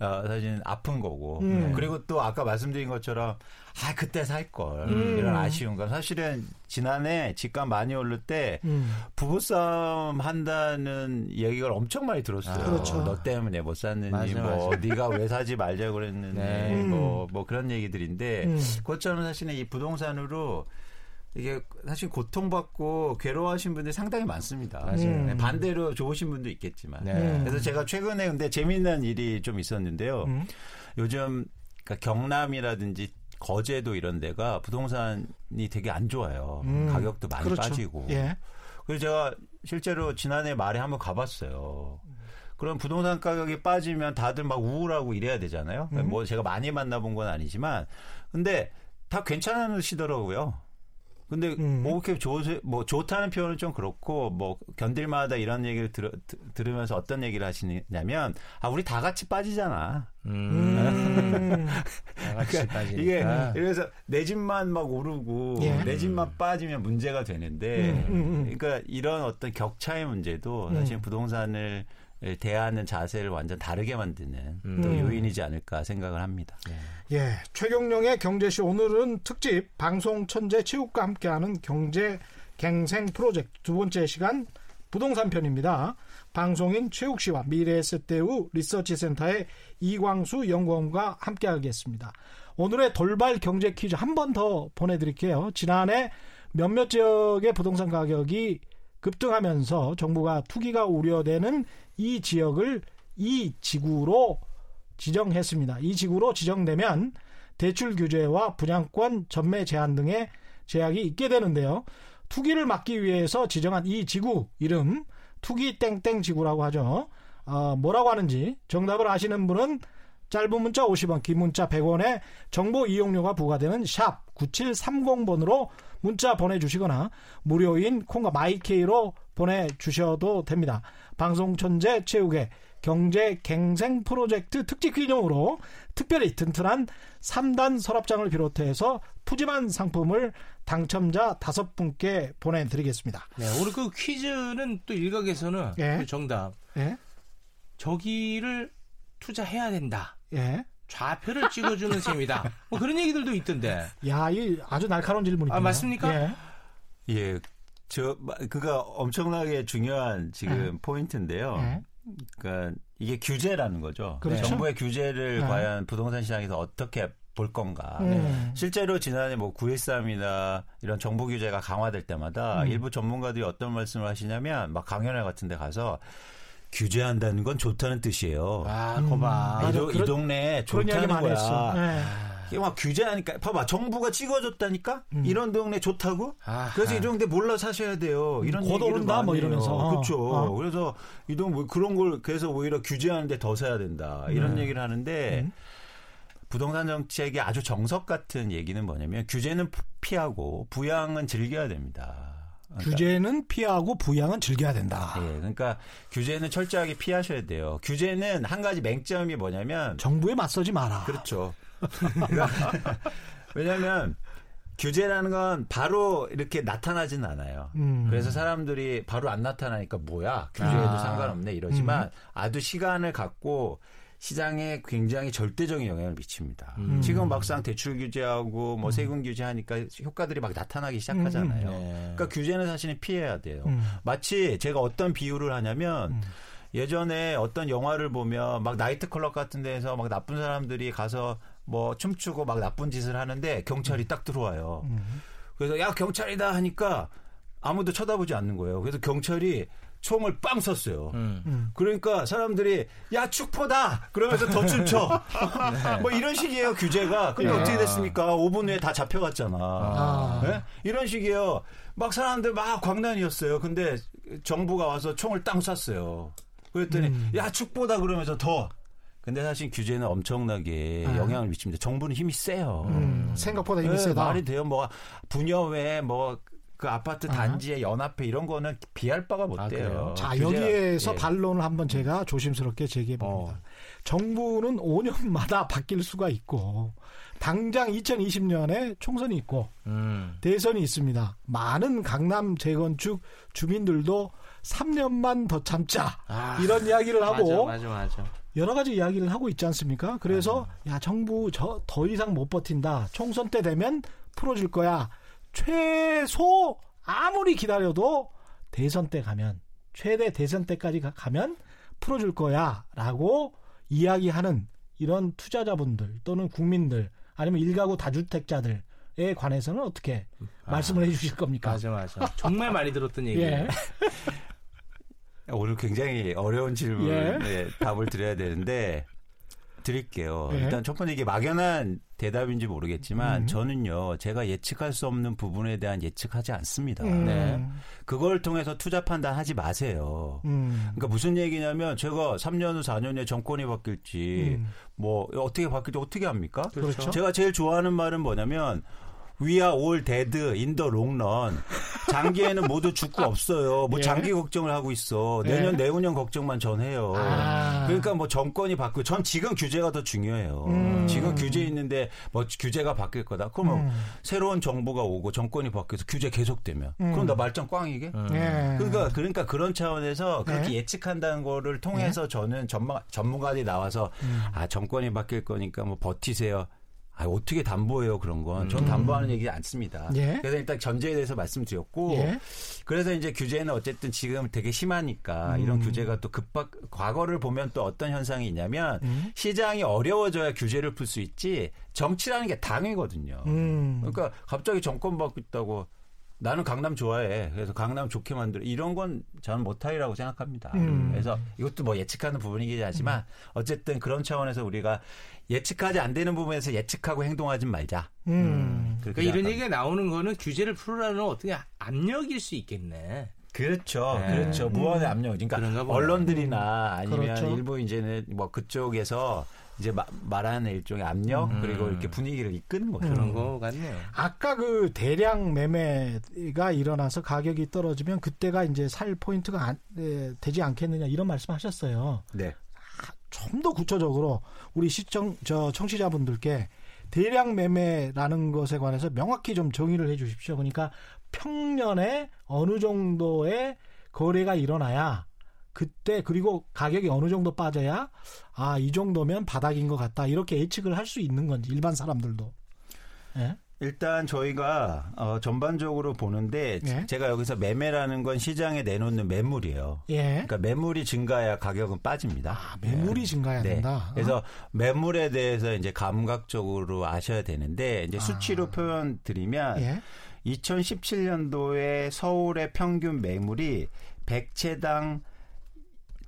어, 사실 아픈 거고 음. 그리고 또 아까 말씀드린 것처럼 아 그때 살걸 음. 이런 아쉬운 감 사실은 지난해 집값 많이 오를 때 음. 부부싸움 한다는 얘기를 엄청 많이 들었어요. 아, 그렇죠. 너 때문에 못 샀느니 맞아, 뭐 네가 왜 사지 말자 그랬느니 네. 뭐, 뭐 그런 얘기들인데 음. 그것처럼 사실은 이 부동산으로 이게 사실 고통받고 괴로워하신 분들이 상당히 많습니다. 맞아요. 음. 반대로 좋으신 분도 있겠지만. 네. 음. 그래서 제가 최근에 근데 재미있는 일이 좀 있었는데요. 음. 요즘 그러니까 경남이라든지 거제도 이런 데가 부동산이 되게 안 좋아요. 음. 가격도 많이 그렇죠. 빠지고. 예. 그래서 제가 실제로 지난해 말에 한번 가봤어요. 그럼 부동산 가격이 빠지면 다들 막 우울하고 이래야 되잖아요. 음. 그러니까 뭐 제가 많이 만나본 건 아니지만, 근데 다 괜찮으시더라고요. 근데. 그러니까 음. 뭐 그렇게 좋, 뭐 좋다는 표현은 좀 그렇고 뭐 견딜만하다 이런 얘기를 들, 들으면서 어떤 얘기를 하시냐면 아 우리 다 같이 빠지잖아. 음. 다 같이 빠지니까. 이게 그래서 내 집만 막 오르고 예. 내 집만 빠지면 문제가 되는데 음, 음, 음. 그러니까 이런 어떤 격차의 문제도 음. 사실 부동산을 대하는 자세를 완전 다르게 만드는 음. 또 음. 요인이지 않을까 생각을 합니다. 예, 최경령의 경제시 오늘은 특집 방송 천재 체육과 함께하는 경제 갱생 프로젝트 두 번째 시간 부동산 편입니다. 방송인 최욱 씨와 미래에셋대우 리서치센터의 이광수 연구원과 함께하겠습니다. 오늘의 돌발 경제 퀴즈 한 번 더 보내드릴게요. 지난해 몇몇 지역의 부동산 가격이 급등하면서 정부가 투기가 우려되는 이 지역을 이 지구로 지정했습니다. 이 지구로 지정되면 대출 규제와 분양권 전매 제한 등의 제약이 있게 되는데요. 투기를 막기 위해서 지정한 이 지구 이름 투기 땡땡 지구라고 하죠. 어, 뭐라고 하는지 정답을 아시는 분은 짧은 문자 50원, 긴 문자 100원에 정보 이용료가 부과되는 샵 9730번으로 문자 보내주시거나 무료인 콩과 마이케이로 보내주셔도 됩니다. 방송 천재 체육의 경제 갱생 프로젝트 특집 기념으로 특별히 튼튼한 3단 서랍장을 비롯해서 푸짐한 상품을 당첨자 다섯 분께 보내드리겠습니다. 네, 오늘 그 퀴즈는 또 일각에서는 예. 그 정답 예? 저기를 투자해야 된다. 예? 좌표를 찍어주는 셈이다. 뭐 그런 얘기들도 있던데. 야, 이 아주 날카로운 질문이네요. 아, 맞습니까? 예. 예, 저 마- 그가 엄청나게 중요한 지금 포인트인데요. 예. 그러니까 이게 규제라는 거죠. 그렇죠. 정부의 규제를 네. 과연 부동산 시장에서 어떻게 볼 건가. 음. 실제로 지난해 뭐 9.13이나 이런 정부 규제가 강화될 때마다 음. 일부 전문가들이 어떤 말씀을 하시냐면 막 강연회 같은 데 가서 규제한다는 건 좋다는 뜻이에요. 아, 음. 거봐. 맞아. 이, 도- 이 그런- 동네에 그런 좋다는 거야. 했어. 예. 이게 막 규제하니까 봐봐 정부가 찍어줬다니까 음. 이런 동네 좋다고 아하. 그래서 이 동네 몰라 사셔야 돼요 이런 곧 오른다, 뭐. 이러면서. 어. 그렇죠 어. 그래서 이동 뭐 그런 걸 그래서 오히려 규제하는데 더 사야 된다 이런 네. 얘기를 하는데 음. 부동산 정책의 아주 정석 같은 얘기는 뭐냐면 규제는 피하고 부양은 즐겨야 됩니다. 그러니까 규제는 피하고 부양은 즐겨야 된다. 예, 그러니까 규제는 철저하게 피하셔야 돼요. 규제는 한 가지 맹점이 뭐냐면 정부에 맞서지 마라. 그렇죠. 왜냐하면 규제라는 건 바로 이렇게 나타나진 않아요. 음. 그래서 사람들이 바로 안 나타나니까 뭐야 규제해도 아. 상관없네 이러지만 음. 아주 시간을 갖고 시장에 굉장히 절대적인 영향을 미칩니다. 음. 지금 막상 대출 규제하고 뭐 세금 규제하니까 효과들이 막 나타나기 시작하잖아요. 네. 그러니까 규제는 사실은 피해야 돼요. 음. 마치 제가 어떤 비유를 하냐면 음. 예전에 어떤 영화를 보면 막 나이트 클럽 같은 데서 막 나쁜 사람들이 가서 뭐 춤추고 막 나쁜 짓을 하는데 경찰이 딱 들어와요. 음. 그래서 야 경찰이다 하니까 아무도 쳐다보지 않는 거예요. 그래서 경찰이 총을 빵 쐈어요. 음. 음. 그러니까 사람들이 야 축포다 그러면서 더 춤춰 뭐 이런 식이에요 규제가 근데 네. 어떻게 됐습니까 5분 후에 다 잡혀갔잖아 아. 네? 이런 식이에요 막 사람들 막 광난이었어요 근데 정부가 와서 총을 땅 쐈어요 그랬더니 음. 야 축보다 그러면서 더 근데 사실 규제는 엄청나게 아. 영향을 미칩니다 정부는 힘이 세요 음. 생각보다 힘이 네, 세다. 말이 돼요 뭐 분여회 뭐 그 아파트 아. 단지의 연합회 이런 거는 비할 바가 못 아, 돼요. 그래요? 자, 여기에서 예. 반론을 한번 제가 조심스럽게 제기해 봅니다. 어. 정부는 5년마다 바뀔 수가 있고 당장 2020년에 총선이 있고 음. 대선이 있습니다. 많은 강남 재건축 주민들도 3년만 더 참자 아, 이런 이야기를 하고 맞아, 맞아, 맞아. 여러 가지 이야기를 하고 있지 않습니까? 그래서 야 정부 저 더 이상 못 버틴다. 총선 때 되면 풀어줄 거야. 최소 아무리 기다려도 대선 때 가면 최대 대선 때까지 가- 가면 풀어줄 거야라고 이야기하는 이런 투자자분들 또는 국민들 아니면 일가구 다주택자들에 관해서는 어떻게 말씀을 해주실 겁니까? 맞아, 맞아. 정말 많이 들었던 얘기예요. 예. 오늘 굉장히 어려운 질문 예. 에 답을 드려야 되는데 드릴게요. 예. 일단 첫 번째 이게 막연한 대답인지 모르겠지만 음. 저는요 제가 예측할 수 없는 부분에 대한 예측하지 않습니다. 음, 네. 그걸 통해서 투자 판단하지 마세요. 음, 그러니까 무슨 얘기냐면 제가 3년 후 4년 후에 정권이 바뀔지 음. 뭐 어떻게 바뀔지 어떻게 합니까? 그렇죠. 제가 제일 좋아하는 말은 뭐냐면 We are all dead in the long run. 장기에는 모두 죽고 없어요. 뭐 예. 장기 걱정을 하고 있어. 내년 예. 내후년 걱정만 전 해요. 아. 그러니까 뭐 정권이 바뀌고 전 지금 규제가 더 중요해요. 음. 지금 규제 있는데 뭐 규제가 바뀔 거다. 그러면 음. 새로운 정부가 오고 정권이 바뀌어서 규제 계속되면 그럼 나 말짱 꽝이게? 예. 그러니까 그러니까 그런 차원에서 그렇게 네. 예측한다는 거를 통해서 저는 전문 전문가들이 나와서 음. 아 정권이 바뀔 거니까 뭐 버티세요. 아 어떻게 담보해요 그런 건? 전 음. 담보하는 얘기 않습니다. 예. 그래서 일단 전제에 대해서 말씀드렸고 예. 그래서 이제 규제는 어쨌든 지금 되게 심하니까 음. 이런 규제가 또 급박 과거를 보면 또 어떤 현상이 있냐면 음. 시장이 어려워져야 규제를 풀 수 있지 정치라는 게 당이거든요. 음. 그러니까 갑자기 정권 바뀌었다고 나는 강남 좋아해. 그래서 강남 좋게 만들어. 이런 건 저는 못하리라고 생각합니다. 음. 그래서 이것도 뭐 예측하는 부분이긴 하지만 어쨌든 그런 차원에서 우리가 예측하지 안 되는 부분에서 예측하고 행동하지 말자. 음. 그렇게 그러니까 이런. 얘기가 나오는 거는 규제를 풀으라는 어떻게 압력일 수 있겠네. 그렇죠. 네. 그렇죠. 무한의 압력. 그러니까. 언론들이나 아니면 그렇죠. 일부 이제는 뭐 그쪽에서 이제 마- 말하는 일종의 압력 음. 그리고 이렇게 분위기를 이끄는 거죠. 그런 거 같네요. 아까 그 대량 매매가 일어나서 가격이 떨어지면 그때가 이제 살 포인트가 안- 에, 되지 않겠느냐 이런 말씀하셨어요. 네. 좀 더 구체적으로 우리 시청 저 청취자분들께 대량 매매라는 것에 관해서 명확히 좀 정의를 해 주십시오. 그러니까 평년에 어느 정도의 거래가 일어나야 그때 그리고 가격이 어느 정도 빠져야 아 이 정도면 바닥인 것 같다 이렇게 예측을 할 수 있는 건지 일반 사람들도 예? 일단 저희가 어, 전반적으로 보는데 예. 제가 여기서 매매라는 건 시장에 내놓는 매물이에요. 예. 그러니까 매물이 증가해야 가격은 빠집니다. 아, 매물이 증가해야 네. 된다. 그래서 매물에 대해서 이제 감각적으로 아셔야 되는데 이제 수치로 표현 드리면 예. 2017년도에 서울의 평균 매물이 100채당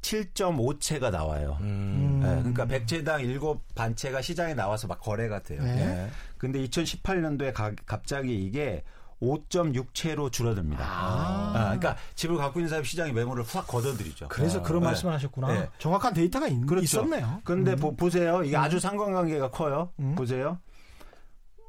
7.5채가 나와요. 음. 네, 그러니까 100채당 7반채가 시장에 나와서 막 거래가 돼요. 네. 네. 근데 2018년도에 가- 갑자기 이게 5.6채로 줄어듭니다. 아. 아, 그러니까 집을 갖고 있는 사람이 시장에 매물을 확 걷어들이죠. 그래서 어, 그런 네. 말씀을 하셨구나. 네. 정확한 데이터가 있, 그렇죠. 있었네요. 근데 보, 보세요. 이게 음. 아주 상관관계가 커요. 음. 보세요.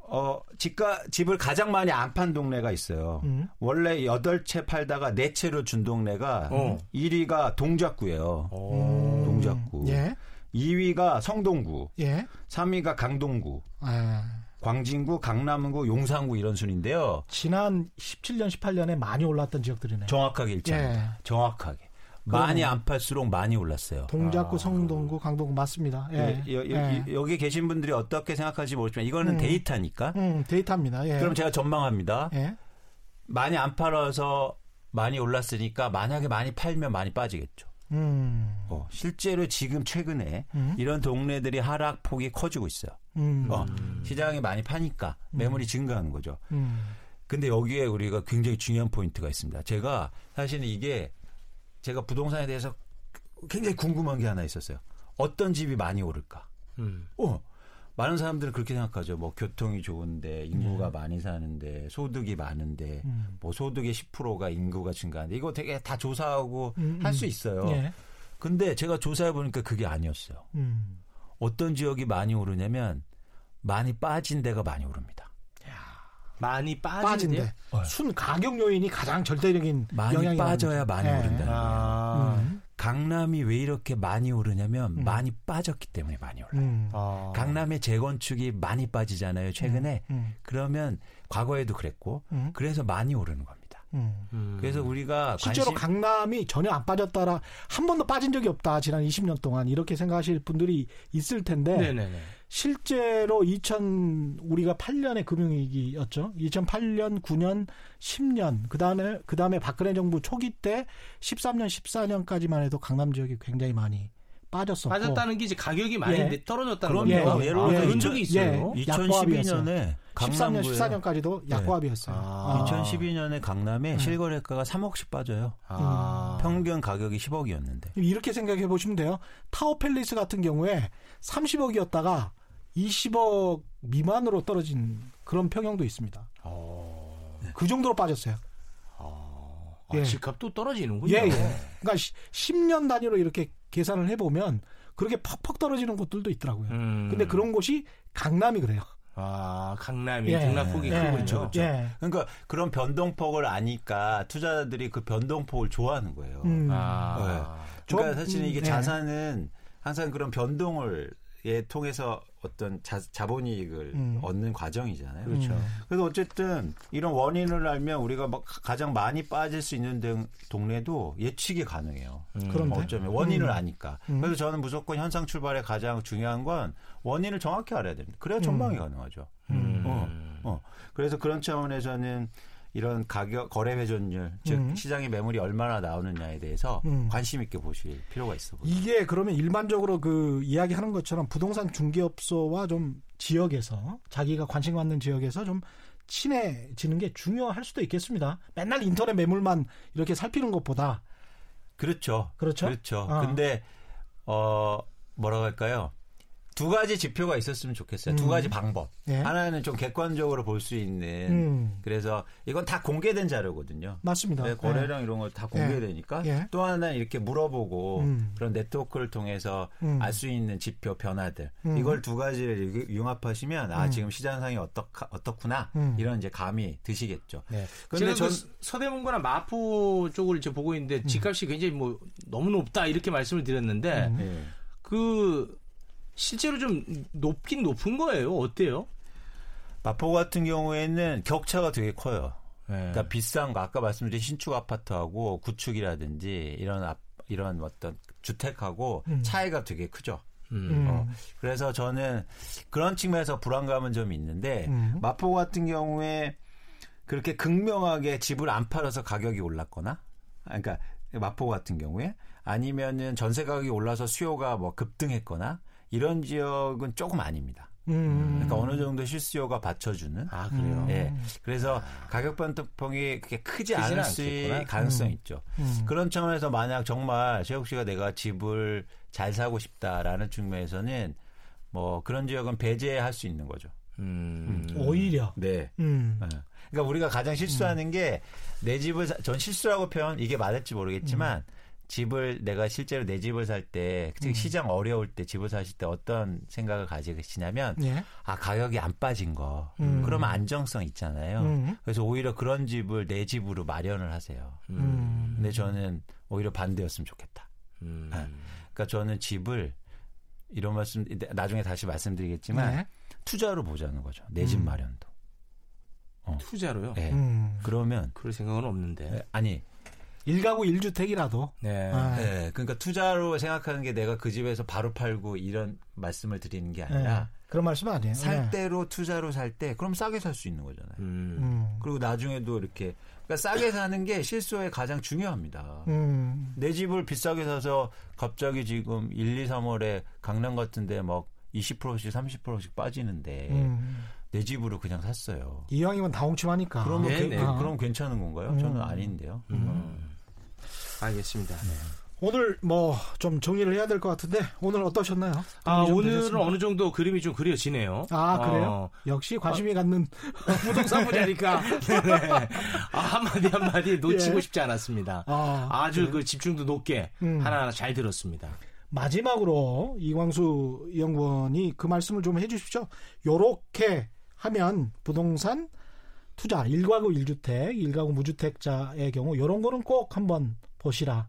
어, 집가, 집을 가장 많이 안 판 동네가 있어요. 음. 원래 8채 팔다가 4채로 준 동네가 어. 1위가 동작구예요. 음. 동작구. 예. 2위가 성동구. 예. 3위가 강동구. 아, 광진구, 강남구, 용산구 이런 순인데요. 지난 17년, 18년에 많이 올랐던 지역들이네요. 정확하게 일치합니다. 예. 정확하게. 많이 안 팔수록 많이 올랐어요. 동작구, 성동구, 강동구 맞습니다. 예. 여, 여, 예. 여기 계신 분들이 어떻게 생각할지 모르지만 이거는 음. 데이터니까. 음, 데이터입니다. 예. 그럼 제가 전망합니다. 예. 많이 안 팔아서 많이 올랐으니까 만약에 많이 팔면 많이 빠지겠죠. 음. 어, 실제로 지금 최근에 음. 이런 동네들이 하락폭이 커지고 있어요. 음. 어, 시장이 많이 파니까 매물이 증가하는 거죠. 음. 근데 여기에 우리가 굉장히 중요한 포인트가 있습니다. 제가 사실은 이게 제가 부동산에 대해서 굉장히 궁금한 게 하나 있었어요. 어떤 집이 많이 오를까? 음. 어, 많은 사람들은 그렇게 생각하죠. 뭐 교통이 좋은데 인구가 많이 사는데 소득이 많은데 음. 뭐 소득의 10%가 인구가 증가하는데 이거 되게 다 조사하고 음, 할 음. 수 있어요. 예. 근데 제가 조사해 보니까 그게 아니었어요. 음. 어떤 지역이 많이 오르냐면 많이 빠진 데가 많이 오릅니다. 많이 빠진데 빠진대요. 순 가격 요인이 가장 절대적인 많이 영향이 빠져야 많이 예. 오른다는 거예요. 아. 음. 강남이 왜 이렇게 많이 오르냐면 음. 많이 빠졌기 때문에 많이 올라요. 음. 아. 강남의 재건축이 많이 빠지잖아요. 최근에. 음. 그러면 과거에도 그랬고 음. 그래서 많이 오르는 겁니다. 음. 음. 그래서 우리가 실제로 관심 강남이 전혀 안 빠졌다라 한 번도 빠진 적이 없다 지난 20년 동안 이렇게 생각하실 분들이 있을 텐데 네네네. 실제로 2000 우리가 8년의 금융위기였죠. 2008년, 9년, 10년 그 다음에 그 다음에 박근혜 정부 초기 때 13년, 14년까지만 해도 강남 지역이 굉장히 많이 빠졌었고 빠졌다는 게 이제 가격이 많이 예. 내- 떨어졌다는 그럼요. 겁니다. 예, 예를 아, 그런 2000 적이 있어요. 예. 약보합이었어요. 2012년에 13년, 강남구에 14년까지도 약보합이었어요. 아. 2012년에 강남에 음. 실거래가가 3억씩 빠져요. 아. 평균 가격이 10억이었는데. 이렇게 생각해 보시면 돼요. 타워 팰리스 같은 경우에 30억이었다가 20억 미만으로 떨어진 그런 평형도 있습니다. 어. 그 정도로 빠졌어요. 아, 예. 집값도 떨어지는군요. 예, 예. 그러니까 10년 단위로 이렇게 계산을 해보면 그렇게 퍽퍽 떨어지는 곳들도 있더라고요. 음. 근데 그런 곳이 강남이 그래요. 아, 강남이 예. 등락폭이 예. 크군요. 그렇죠. 예. 그러니까 그런 변동폭을 아니까 투자자들이 그 변동폭을 좋아하는 거예요. 음. 아. 그러니까 좀, 사실은 이게 음, 네. 자산은 항상 그런 변동을 예 통해서 어떤 자, 자본 이익을 음. 얻는 과정이잖아요. 그렇죠. 그래서 어쨌든 이런 원인을 알면 우리가 막 가장 많이 빠질 수 있는 등- 동네도 예측이 가능해요. 음. 그런데? 어쩌면 원인을 음. 아니까. 음. 그래서 저는 무조건 현상 출발에 가장 중요한 건 원인을 정확히 알아야 됩니다. 그래야 전망이 가능하죠. 음. 어, 어. 그래서 그런 차원에서는 이런 가격 거래 회전율 즉 음. 시장의 매물이 얼마나 나오느냐에 대해서 음. 관심 있게 보실 필요가 있어 보여요. 이게 그러면 일반적으로 그 이야기하는 것처럼 부동산 중개업소와 좀 지역에서 자기가 관심 갖는 지역에서 좀 친해지는 게 중요할 수도 있겠습니다. 맨날 인터넷 매물만 이렇게 살피는 것보다 그렇죠. 그렇죠? 그렇죠. 어. 근데 어 뭐라고 할까요? 두 가지 지표가 있었으면 좋겠어요. 두 음. 가지 방법. 예. 하나는 좀 객관적으로 볼 수 있는 음. 그래서 이건 다 공개된 자료거든요. 맞습니다. 네, 거래량 이런 거다 공개되니까 예. 또 하나는 이렇게 물어보고 음. 그런 네트워크를 통해서 음. 알수 있는 지표 변화들 음. 이걸 두 가지를 유- 융합하시면 아 음. 지금 시장 상이 어떻 어떻구나 음. 이런 이제 감이 드시겠죠. 네. 근데 제가 전그 서대문구나 마포 쪽을 이제 보고 있는데 음. 집값이 굉장히 뭐 너무 높다 이렇게 말씀을 드렸는데 음. 예. 그 실제로 좀 높긴 높은 거예요. 어때요? 마포 같은 경우에는 격차가 되게 커요. 네. 그러니까 비싼 거 아까 말씀드린 신축 아파트하고 구축이라든지 이런 앞- 이런 어떤 주택하고 음. 차이가 되게 크죠. 음. 음. 어, 그래서 저는 그런 측면에서 불안감은 좀 있는데 음. 마포 같은 경우에 그렇게 극명하게 집을 안 팔아서 가격이 올랐거나 아, 그러니까 마포 같은 경우에 아니면은 전세 가격이 올라서 수요가 뭐 급등했거나 이런 지역은 조금 아닙니다. 음. 그러니까 어느 정도 실수요가 받쳐주는 아 그래요. 음. 예. 그래서 가격 변동폭이 그렇게 크지 않을 수 않겠구나. 가능성이 음. 있죠. 음. 그런 차원에서 만약 정말 최욱 씨가 내가 집을 잘 사고 싶다라는 측면에서는 뭐 그런 지역은 배제할 수 있는 거죠. 음. 오히려. 네. 음. 예. 그러니까 우리가 가장 실수하는 게 내 집을 사- 전 실수라고 표현 이게 맞을지 모르겠지만 집을 내가 실제로 내 집을 살 때 특히 음. 시장 어려울 때 집을 사실 때 어떤 생각을 가지시냐면 예. 아 가격이 안 빠진 거 음. 그러면 안정성 있잖아요. 음. 그래서 오히려 그런 집을 내 집으로 마련을 하세요. 음. 근데 저는 오히려 반대였으면 좋겠다. 음. 네. 그러니까 저는 집을 이런 말씀 나중에 다시 말씀드리겠지만 네. 투자로 보자는 거죠. 내집 음. 마련도. 투자로요? 예. 음. 그러면 그럴 생각은 없는데. 예, 아니 일가구 일주택이라도 네. 아. 예, 그러니까 투자로 생각하는 게 내가 그 집에서 바로 팔고 이런 말씀을 드리는 게 아니라 예. 그런 말씀 아니에요. 살 예. 때로 투자로 살 때 그럼 싸게 살 수 있는 거잖아요. 음. 음. 그리고 나중에도 이렇게 그러니까 싸게 사는 게 실소에 가장 중요합니다. 음. 내 집을 비싸게 사서 갑자기 지금 1, 2, 3월에 강남 같은 데 막 20%씩 30%씩 빠지는데 음. 내 집으로 그냥 샀어요. 이왕이면 다홍침하니까. 그러면 네, 괜- 네. 그럼 괜찮은 건가요? 음. 저는 아닌데요. 음. 알겠습니다. 오늘 뭐 좀 정리를 해야 될 것 같은데 오늘 어떠셨나요? 아, 오늘은 되셨습니까? 어느 정도 그림이 좀 그려지네요. 아 그래요? 어, 역시 관심이 갖는 부동산 분야니까. 아, 한마디 한마디 놓치고 예. 싶지 않았습니다. 아, 아주 그 집중도 높게 음. 하나하나 잘 들었습니다. 마지막으로 이광수 연구원이 그 말씀을 좀 해주십시오. 요렇게 하면 부동산 투자 1가구 1주택, 1가구 무주택자의 경우 요런 거는 꼭 한번 보시라.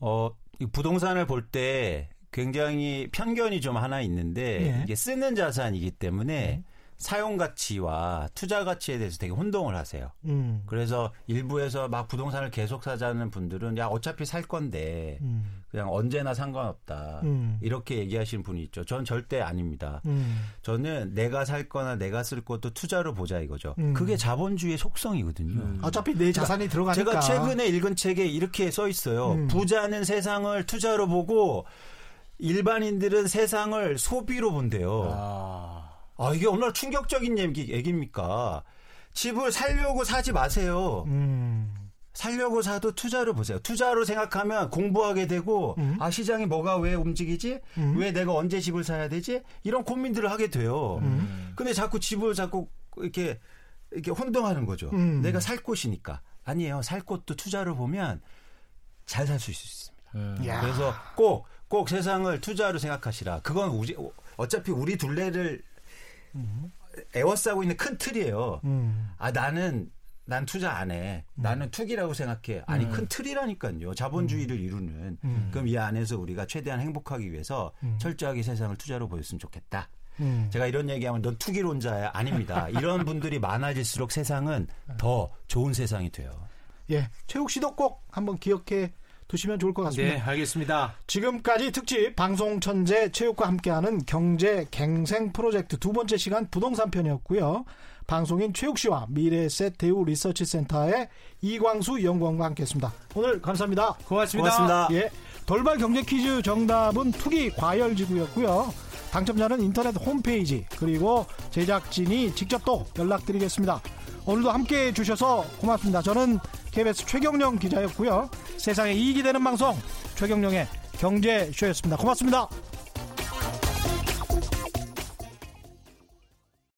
어, 이 부동산을 볼때 굉장히 편견이 좀 하나 있는데 예. 이게 쓰는 자산이기 때문에 사용 가치와 투자 가치에 대해서 되게 혼동을 하세요. 음. 그래서 일부에서 막 부동산을 계속 사자는 분들은 야 어차피 살 건데 음. 그냥 언제나 상관없다 음. 이렇게 얘기하시는 분이 있죠. 전 절대 아닙니다. 음. 저는 내가 살 거나 내가 쓸 것도 투자로 보자 이거죠. 음. 그게 자본주의의 속성이거든요. 음. 어차피 내 자산이 들어가니까. 제가 최근에 읽은 책에 이렇게 써 있어요. 음. 부자는 세상을 투자로 보고 일반인들은 세상을 소비로 본대요. 아. 아, 이게 얼마나 충격적인 얘기, 얘기입니까? 집을 살려고 사지 마세요. 음. 살려고 사도 투자로 보세요. 투자로 생각하면 공부하게 되고, 음. 아, 시장이 뭐가 왜 움직이지? 음. 왜 내가 언제 집을 사야 되지? 이런 고민들을 하게 돼요. 음. 근데 자꾸 집을 자꾸 이렇게, 이렇게 혼동하는 거죠. 음. 내가 살 곳이니까. 아니에요. 살 곳도 투자로 보면 잘 살 수 있습니다. 음. 야. 그래서 꼭, 꼭 세상을 투자로 생각하시라. 그건 우리, 어차피 우리 둘레를 에워싸고 있는 큰 틀이에요. 음. 아 나는 난 투자 안 해. 나는 투기라고 생각해. 아니 큰 틀이라니까요. 자본주의를 이루는. 음. 그럼 이 안에서 우리가 최대한 행복하기 위해서 철저하게 세상을 투자로 보였으면 좋겠다. 음. 제가 이런 얘기하면 넌 투기론자야 아닙니다. 이런 분들이 많아질수록 세상은 더 좋은 세상이 돼요. 예, 최욱 씨도 꼭 한번 기억해 두시면 좋을 것 같습니다. 네, 알겠습니다. 지금까지 특집 방송 천재 체육과 함께하는 경제 갱생 프로젝트 두 번째 시간 부동산 편이었고요. 방송인 최욱 씨와 미래셋 대우 리서치 센터의 이광수 연구원과 함께했습니다. 오늘 감사합니다. 고맙습니다. 고맙습니다. 예, 돌발 경제 퀴즈 정답은 투기 과열지구였고요. 당첨자는 인터넷 홈페이지 그리고 제작진이 직접 또 연락드리겠습니다. 오늘도 함께해 주셔서 고맙습니다. 저는 KBS 최경령 기자였고요. 세상에 이익이 되는 방송 최경령의 경제쇼였습니다. 고맙습니다.